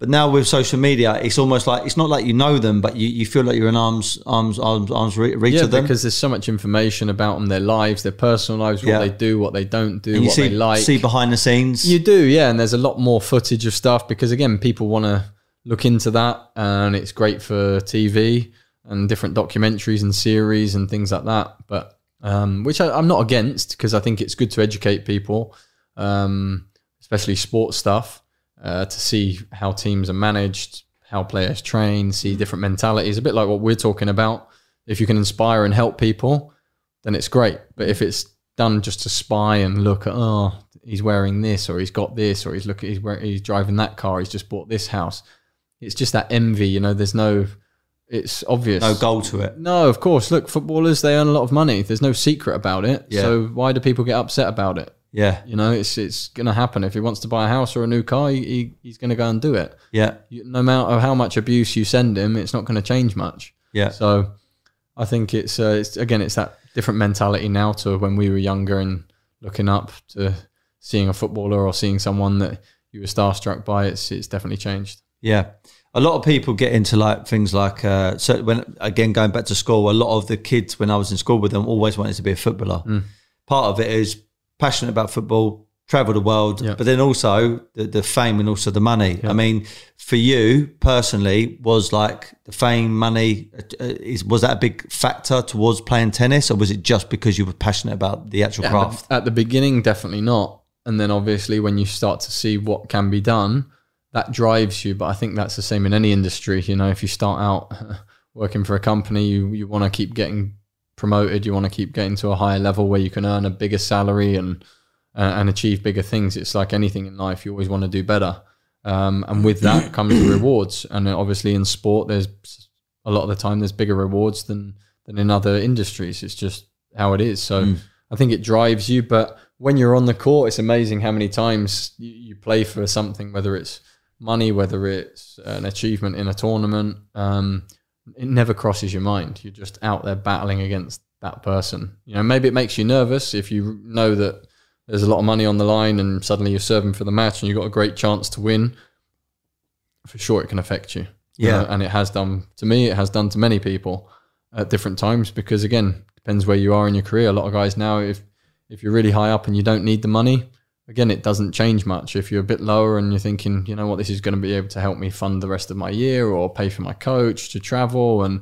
[SPEAKER 1] But now with social media, it's almost like it's not like you know them, but you, you feel like you're in arms arms arms arms reach
[SPEAKER 2] Yeah,
[SPEAKER 1] of them.
[SPEAKER 2] because there's so much information about them, their lives, their personal lives, what
[SPEAKER 1] Yeah.
[SPEAKER 2] they do, what they don't do, what
[SPEAKER 1] see
[SPEAKER 2] they like.
[SPEAKER 1] see behind the scenes.
[SPEAKER 2] You do, yeah, and there's a lot more footage of stuff because again, people want to look into that, and it's great for TV and different documentaries and series and things like that. But um, which I, I'm not against because I think it's good to educate people, um, especially sports stuff, uh, to see how teams are managed, how players train, see different mentalities. A bit like what we're talking about. If you can inspire and help people, then it's great. But if it's done just to spy and look at, oh, he's wearing this, or he's got this, or he's looking, he's wearing, he's driving that car, he's just bought this house. It's just that envy, you know. There's no, it's obvious.
[SPEAKER 1] no goal to it.
[SPEAKER 2] No, of course. Look, footballers they earn a lot of money. There's no secret about it.
[SPEAKER 1] Yeah.
[SPEAKER 2] So why do people get upset about it?
[SPEAKER 1] Yeah,
[SPEAKER 2] You know, it's it's going to happen. If he wants to buy a house or a new car, he, he, he's going to go and do it.
[SPEAKER 1] yeah,
[SPEAKER 2] You, no matter how much abuse you send him, it's not going to change much.
[SPEAKER 1] yeah.
[SPEAKER 2] So I think it's, uh, it's again, it's that different mentality now to when we were younger and looking up to seeing a footballer or seeing someone that you were starstruck by. It's it's definitely changed.
[SPEAKER 1] Yeah. A lot of people get into like things like uh, so when again going back to school, a lot of the kids when I was in school with them always wanted to be a footballer.
[SPEAKER 2] Mm.
[SPEAKER 1] Part of it is passionate about football, travel the world,
[SPEAKER 2] Yeah.
[SPEAKER 1] but then also the, the fame and also the money. I mean, for you personally, was like the fame, money, uh, is was that a big factor towards playing tennis, or was it just because you were passionate about the actual
[SPEAKER 2] At
[SPEAKER 1] craft?
[SPEAKER 2] the, at the beginning, definitely not. And then obviously, when you start to see what can be done, that drives you. But I think that's the same in any industry. You know, if you start out working for a company, you, you want to keep getting promoted, you want to keep getting to a higher level where you can earn a bigger salary and uh, and achieve bigger things. It's like anything in life; you always want to do better. Um, and with that comes the rewards. And obviously, in sport, there's a lot of the time there's bigger rewards than than in other industries. It's just how it is. So I think it drives you. But when you're on the court, it's amazing how many times you, you play for something, whether it's money, whether it's an achievement in a tournament. Um, it never crosses your mind. You're just out there battling against that person. You know, maybe it makes you nervous if you know that there's a lot of money on the line and suddenly you're serving for the match and you've got a great chance to win. For sure, it can affect you. You
[SPEAKER 1] Yeah.
[SPEAKER 2] know, and it has done to me. It has done to many people at different times because again, depends where you are in your career. A lot of guys now, if if you're really high up and you don't need the money, again, it doesn't change much. If you're a bit lower and you're thinking, you know what, this is going to be able to help me fund the rest of my year or pay for my coach to travel, and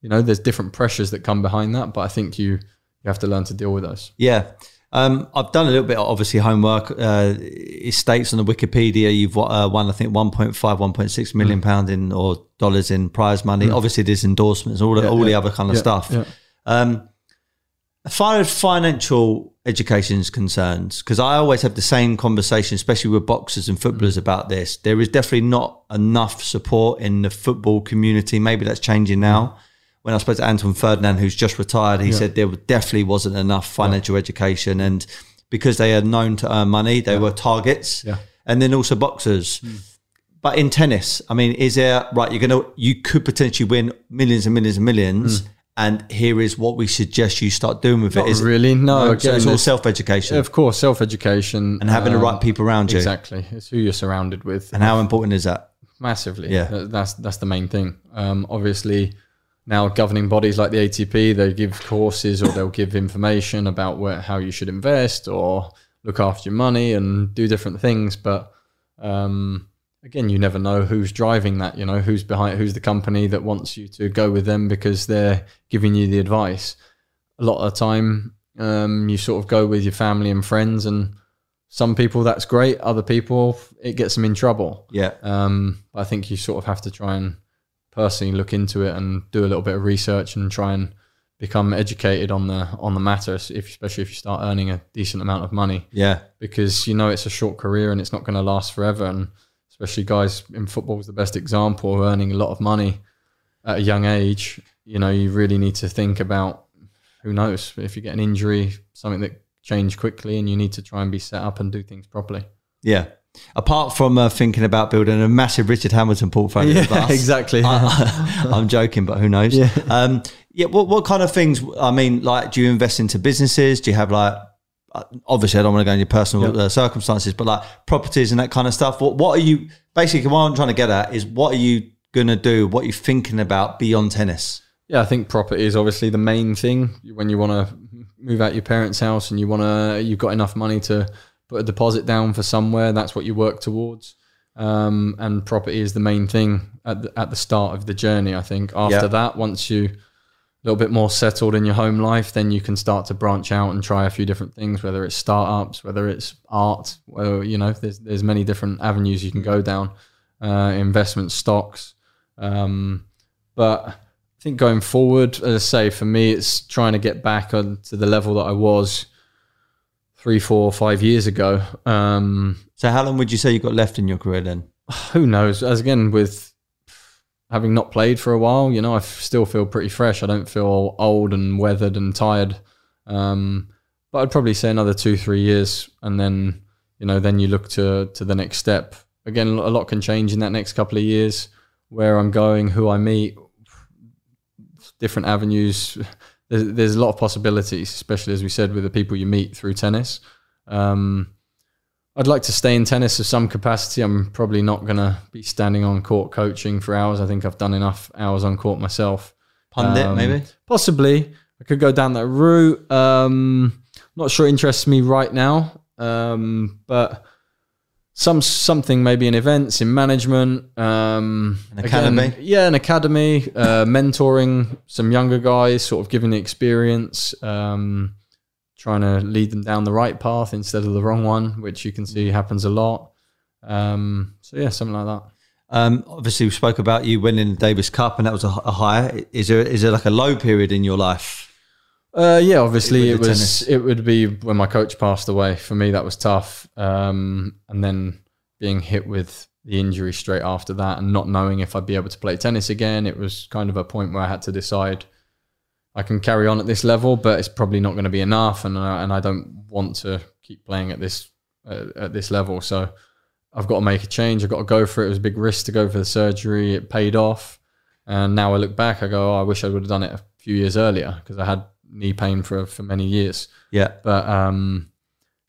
[SPEAKER 2] you know, there's different pressures that come behind that. But I think you you have to learn to deal with those.
[SPEAKER 1] Yeah. Um, I've done a little bit, obviously, homework. Uh, it states on the Wikipedia you've uh, won, I think, 1.5, 1.6 million
[SPEAKER 2] Mm.
[SPEAKER 1] pound in or dollars in prize money. Obviously, there's endorsements, all the,
[SPEAKER 2] Yeah,
[SPEAKER 1] all the other kind of
[SPEAKER 2] Yeah,
[SPEAKER 1] stuff.
[SPEAKER 2] yeah.
[SPEAKER 1] Um, as far as financial education is concerned, because I always have the same conversation, especially with boxers and footballers mm. about this. There is definitely not enough support in the football community. Maybe that's changing mm. now. When I spoke to Anton Ferdinand, who's just retired, he said there definitely wasn't enough financial education, and because they are known to earn money, they were targets,
[SPEAKER 2] Yeah.
[SPEAKER 1] and then also boxers. Mm. But in tennis, I mean, is there right? You're gonna, you could potentially win millions and millions and millions, and here is what we suggest you start doing with
[SPEAKER 2] Not
[SPEAKER 1] it. Is
[SPEAKER 2] really, no.
[SPEAKER 1] so
[SPEAKER 2] again,
[SPEAKER 1] it's all self education
[SPEAKER 2] of course, self education
[SPEAKER 1] and having the right people around you.
[SPEAKER 2] Exactly, it's who you're surrounded with.
[SPEAKER 1] And how important is that?
[SPEAKER 2] massively.
[SPEAKER 1] Yeah.
[SPEAKER 2] That's that's the main thing. Um, obviously, now governing bodies like the ATP they give courses or they'll give information about where how you should invest or look after your money and do different things. But um, again, you never know who's driving that. You know who's behind, who's the company that wants you to go with them because they're giving you the advice. A lot of the time, um, you sort of go with your family and friends and. Some people that's great. Other people it gets them in trouble.
[SPEAKER 1] Yeah,
[SPEAKER 2] Um, but I think you sort of have to try and personally look into it and do a little bit of research and try and become educated on the on the matter, if especially if you start earning a decent amount of money,
[SPEAKER 1] yeah,
[SPEAKER 2] because you know it's a short career and it's not going to last forever. And especially guys in football is the best example of earning a lot of money at a young age. You know, you really need to think about who knows if you get an injury, something that changed quickly, and you need to try and be set up and do things properly.
[SPEAKER 1] yeah. Apart from uh, thinking about building a massive Richard Hamilton portfolio, us,
[SPEAKER 2] exactly.
[SPEAKER 1] I, I'm joking, but who knows?
[SPEAKER 2] Yeah.
[SPEAKER 1] Um, yeah. What what kind of things? I mean, like, do you invest into businesses? Do you have like? Uh, Obviously, I don't want to go into your personal uh, circumstances, but like properties and that kind of stuff. What What are you basically? What I'm trying to get at is what are you gonna do? What are you thinking about beyond tennis?
[SPEAKER 2] Yeah, I think property is obviously the main thing when you want to move out your parents' house and you want to you've got enough money to put a deposit down for somewhere. That's what you work towards. Um, and property is the main thing at the, at the start of the journey. I think after
[SPEAKER 1] Yeah.
[SPEAKER 2] that, once you little bit more settled in your home life, then you can start to branch out and try a few different things. Whether it's startups, whether it's art, well, you know, there's there's many different avenues you can go down. Uh, investment stocks, um, but I think going forward, as I say, for me, it's trying to get back on to the level that I was three, four, five years ago. Um,
[SPEAKER 1] So, how long would you say you got left in your career then?
[SPEAKER 2] who knows? As again, with having not played for a while, you know, I still feel pretty fresh. I don't feel old and weathered and tired. Um, but I'd probably say another two, three years, and then you know, then you look to to the next step. Again, a lot can change in that next couple of years. Where I'm going, who I meet, different avenues. There's, there's a lot of possibilities, especially as we said with the people you meet through tennis. Um, I'd like to stay in tennis of some capacity. I'm probably not going to be standing on court coaching for hours. I think I've done enough hours on court myself.
[SPEAKER 1] Pundit,
[SPEAKER 2] Um,
[SPEAKER 1] maybe.
[SPEAKER 2] Possibly. I could go down that route. Um, not sure it interests me right now. Um, but some something maybe in events, in management, um,
[SPEAKER 1] An academy?
[SPEAKER 2] yeah, an academy, uh, mentoring some younger guys, sort of giving the experience, um, trying to lead them down the right path instead of the wrong one, which you can see happens a lot. Um, so yeah, something like that.
[SPEAKER 1] Um, obviously, we spoke about you winning the Davis Cup, and that was a, a high. Is there is there like a low period in your life?
[SPEAKER 2] Uh, yeah, obviously it was.
[SPEAKER 1] tennis.
[SPEAKER 2] It would be when my coach passed away. For me, that was tough. Um, and then being hit with the injury straight after that, and not knowing if I'd be able to play tennis again, it was kind of a point where I had to decide I can carry on at this level, but it's probably not going to be enough, and uh, and I don't want to keep playing at this uh, at this level. So I've got to make a change. I've got to go for it. It was a big risk to go for the surgery. It paid off, and now I look back, I go, oh, I wish I would have done it a few years earlier because I had knee pain for for many years.
[SPEAKER 1] Yeah,
[SPEAKER 2] But um,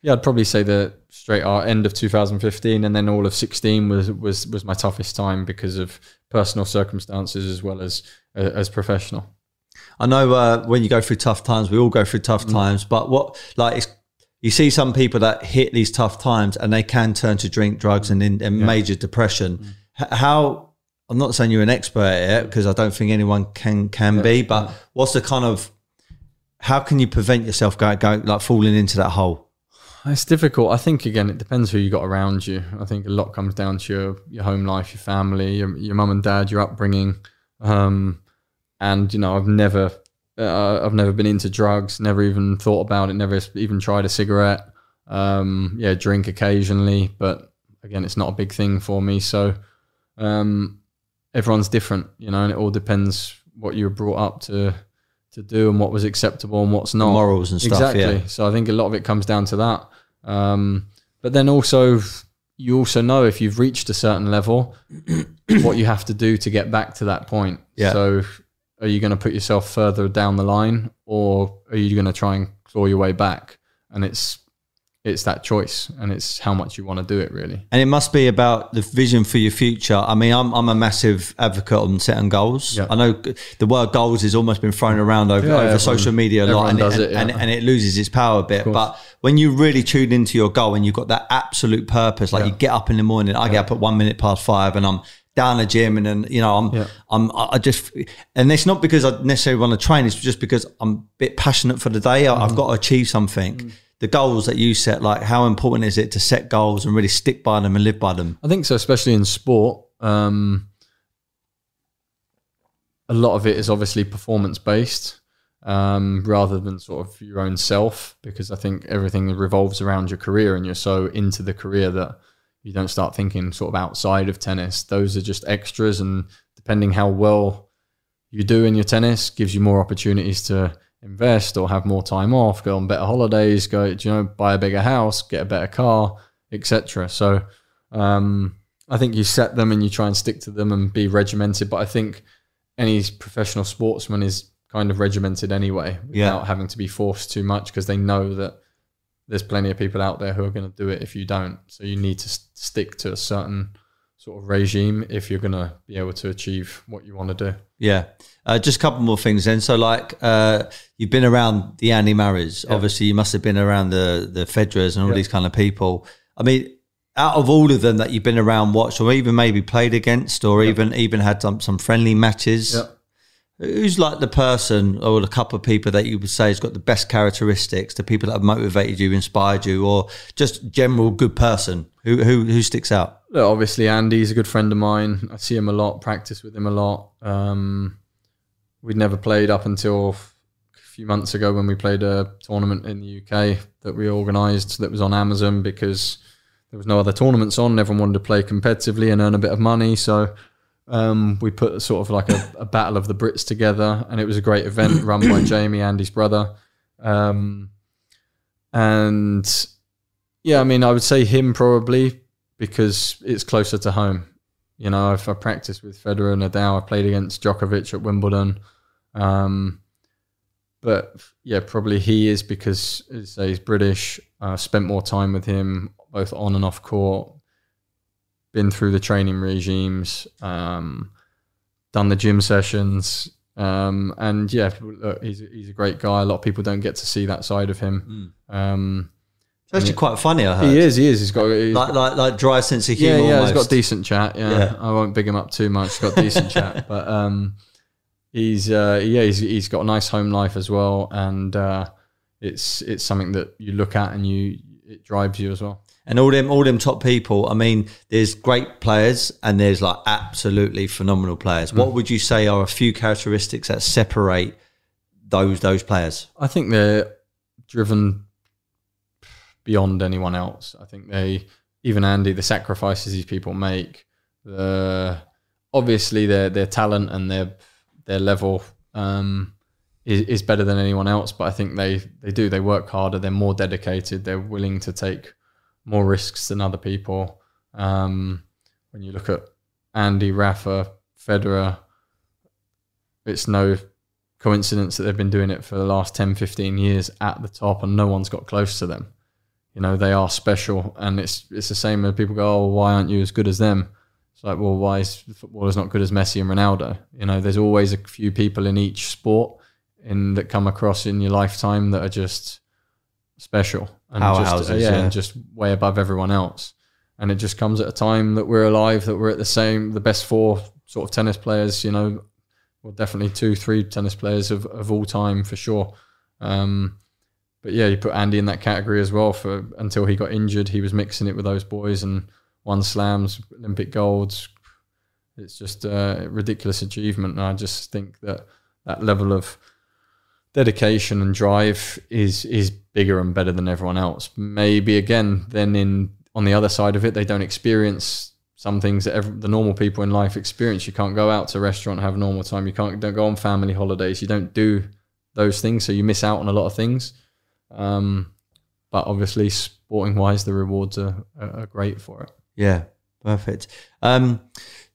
[SPEAKER 2] yeah, I'd probably say the straight out end of 2015 and then all of 16 was was was my toughest time because of personal circumstances as well as uh, as professional.
[SPEAKER 1] I know uh, when you go through tough times, we all go through tough times. But what like it's you see some people that hit these tough times and they can turn to drink, drugs, and, in, and major depression. H- How I'm not saying you're an expert at it because I don't think anyone can can be, but what's the kind of how can you prevent yourself going, going like falling into that hole?
[SPEAKER 2] It's difficult. I think again, it depends who you got around you. I think a lot comes down to your your home life, your family, your your mum and dad, your upbringing. Um, and you know, I've never uh, I've never been into drugs, never even thought about it, never even tried a cigarette. Um, yeah, drink occasionally, but again, it's not a big thing for me. So um, everyone's different, you know, and it all depends what you were brought up to to do and what was acceptable and what's not.
[SPEAKER 1] morals and stuff,
[SPEAKER 2] Exactly.
[SPEAKER 1] yeah.
[SPEAKER 2] So I think a lot of it comes down to that. Um, but then also, you also know if you've reached a certain level, what you have to do to get back to that point.
[SPEAKER 1] Yeah.
[SPEAKER 2] So are you going to put yourself further down the line or are you going to try and claw your way back? And it's it's that choice and it's how much you want to do it really.
[SPEAKER 1] And it must be about the vision for your future. I mean, I'm, I'm a massive advocate on setting goals. I know the word goals has almost been thrown around over,
[SPEAKER 2] Yeah,
[SPEAKER 1] over
[SPEAKER 2] everyone-
[SPEAKER 1] social media a lot, and, and,
[SPEAKER 2] it, yeah.
[SPEAKER 1] and, and it loses its power a bit. But when you really tune into your goal and you've got that absolute purpose, like
[SPEAKER 2] Yeah.
[SPEAKER 1] you get up in the morning, I get up at one minute past five, and I'm down the gym, and then you know I'm
[SPEAKER 2] Yeah.
[SPEAKER 1] I'm I just, and it's not because I necessarily want to train. It's just because I'm a bit passionate for the day. I,
[SPEAKER 2] Mm.
[SPEAKER 1] I've got to achieve something. The goals that you set, like how important is it to set goals and really stick by them and live by them?
[SPEAKER 2] I think so, especially in sport. Um, a lot of it is obviously performance based um, rather than sort of your own self, because I think everything revolves around your career and you're so into the career that you don't start thinking sort of outside of tennis. Those are just extras, and depending how well you do in your tennis, gives you more opportunities to invest or have more time off, go on better holidays, go you know buy a bigger house, get a better car, etc. So um, I think you set them and you try and stick to them and be regimented. But I think any professional sportsman is kind of regimented anyway,
[SPEAKER 1] Yeah.
[SPEAKER 2] without having to be forced too much because they know that there's plenty of people out there who are going to do it if you don't. So you need to s- stick to a certain sort of regime if you're going to be able to achieve what you want to do.
[SPEAKER 1] Yeah. Uh, just a couple more things then. So, like, uh, you've been around the Andy Murrays. Obviously, you must have been around the the Federers and all
[SPEAKER 2] Yeah.
[SPEAKER 1] these kind of people. I mean, out of all of them that you've been around, watched, or even maybe played against, or even even had some some friendly matches. Who's like the person or the couple of people that you would say has got the best characteristics, the people that have motivated you, inspired you, or just general good person? Who who who sticks out?
[SPEAKER 2] Look, obviously, Andy's a good friend of mine. I see him a lot, practice with him a lot. Um, we'd never played up until a few months ago when we played a tournament in the UK that we organised that was on Amazon because there was no other tournaments on. Everyone wanted to play competitively and earn a bit of money. So um, we put sort of like a, a battle of the Brits together, and it was a great event run by Jamie, Andy's brother. Um, and yeah, I mean, I would say him probably because it's closer to home. You know, I've I practiced with Federer and Nadal. I played against Djokovic at Wimbledon. Um, but yeah, probably he is because say, he's British. Uh, spent more time with him both on and off court. Been through the training regimes, um, done the gym sessions, um, and yeah, look, he's he's a great guy. A lot of people don't get to see that side of him. Um,
[SPEAKER 1] It's actually quite funny. I heard.
[SPEAKER 2] he is, he is. He's got he's
[SPEAKER 1] Like, like, like dry sense of
[SPEAKER 2] yeah,
[SPEAKER 1] humor.
[SPEAKER 2] yeah,
[SPEAKER 1] almost.
[SPEAKER 2] he's got decent chat. Yeah.
[SPEAKER 1] Yeah.
[SPEAKER 2] I won't big him up too much. He's got decent chat, but um, he's uh, yeah, he's he's got a nice home life as well, and uh, it's it's something that you look at and you it drives you as well.
[SPEAKER 1] And all them all them top people. I mean, there's great players and there's like absolutely phenomenal players.
[SPEAKER 2] Mm.
[SPEAKER 1] What would you say are a few characteristics that separate those those players?
[SPEAKER 2] I think they're driven beyond anyone else. I think they, even Andy, the sacrifices these people make, the obviously their their talent and their their level um, is, is better than anyone else. But I think they they do they work harder. They're more dedicated. They're willing to take more risks than other people. Um, when you look at Andy, Rafa, Federer, it's no coincidence that they've been doing it for the last 10, 15 years at the top and no one's got close to them. You know, they are special. And it's it's the same when people go, oh, why aren't you as good as them? It's like, well, why is footballers not good as Messi and Ronaldo? You know, there's always a few people in each sport in that come across in your lifetime that are just special and just, uh, yeah,
[SPEAKER 1] yeah.
[SPEAKER 2] and just way above everyone else. And it just comes at a time that we're alive, that we're at the same, the best four sort of tennis players, you know, well, definitely two, three tennis players of, of all time for sure. Um, but yeah, you put Andy in that category as well for until he got injured. He was mixing it with those boys and won slams, Olympic golds. It's just a ridiculous achievement. And I just think that that level of dedication and drive is is bigger and better than everyone else. Maybe again, then in on the other side of it, they don't experience some things that every, the normal people in life experience. You can't go out to a restaurant have normal time. You can't don't go on family holidays. You don't do those things, so you miss out on a lot of things. Um, but obviously, sporting wise, the rewards are, are, are great for it.
[SPEAKER 1] Yeah, perfect. Um,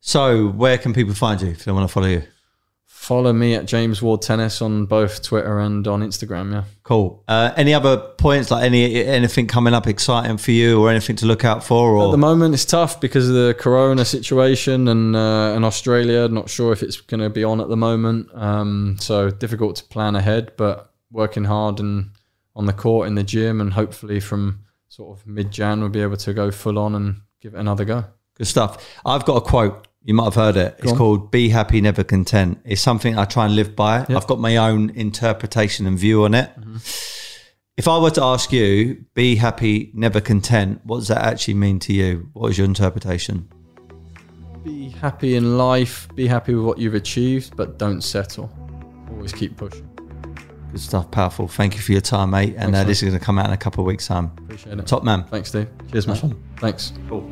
[SPEAKER 1] so where can people find you if they want to follow you?
[SPEAKER 2] Follow me at James Ward Tennis on both Twitter and on Instagram. Yeah.
[SPEAKER 1] Cool. Uh, any other points, like any anything coming up exciting for you, or anything to look out for? Or
[SPEAKER 2] At the moment, it's tough because of the Corona situation and uh, in Australia. Not sure if it's going to be on at the moment, um, so difficult to plan ahead. But working hard and on the court in the gym, and hopefully from sort of mid Jan, we'll be able to go full on and give it another go.
[SPEAKER 1] Good stuff. I've got a quote. You might have heard it. It's
[SPEAKER 2] on.
[SPEAKER 1] called "Be happy, never content." It's something I try and live by. I've got my own interpretation and view on it. If I were to ask you, "Be happy, never content," what does that actually mean to you? What is your interpretation?
[SPEAKER 2] Be happy in life. Be happy with what you've achieved, but don't settle. Always keep pushing.
[SPEAKER 1] Good stuff. Powerful. Thank you for your time, mate. And
[SPEAKER 2] Thanks,
[SPEAKER 1] uh, this is going to come out in a couple of weeks' time.
[SPEAKER 2] Appreciate it.
[SPEAKER 1] Top man.
[SPEAKER 2] Thanks, Steve. Cheers, man. Thanks.
[SPEAKER 1] Cool.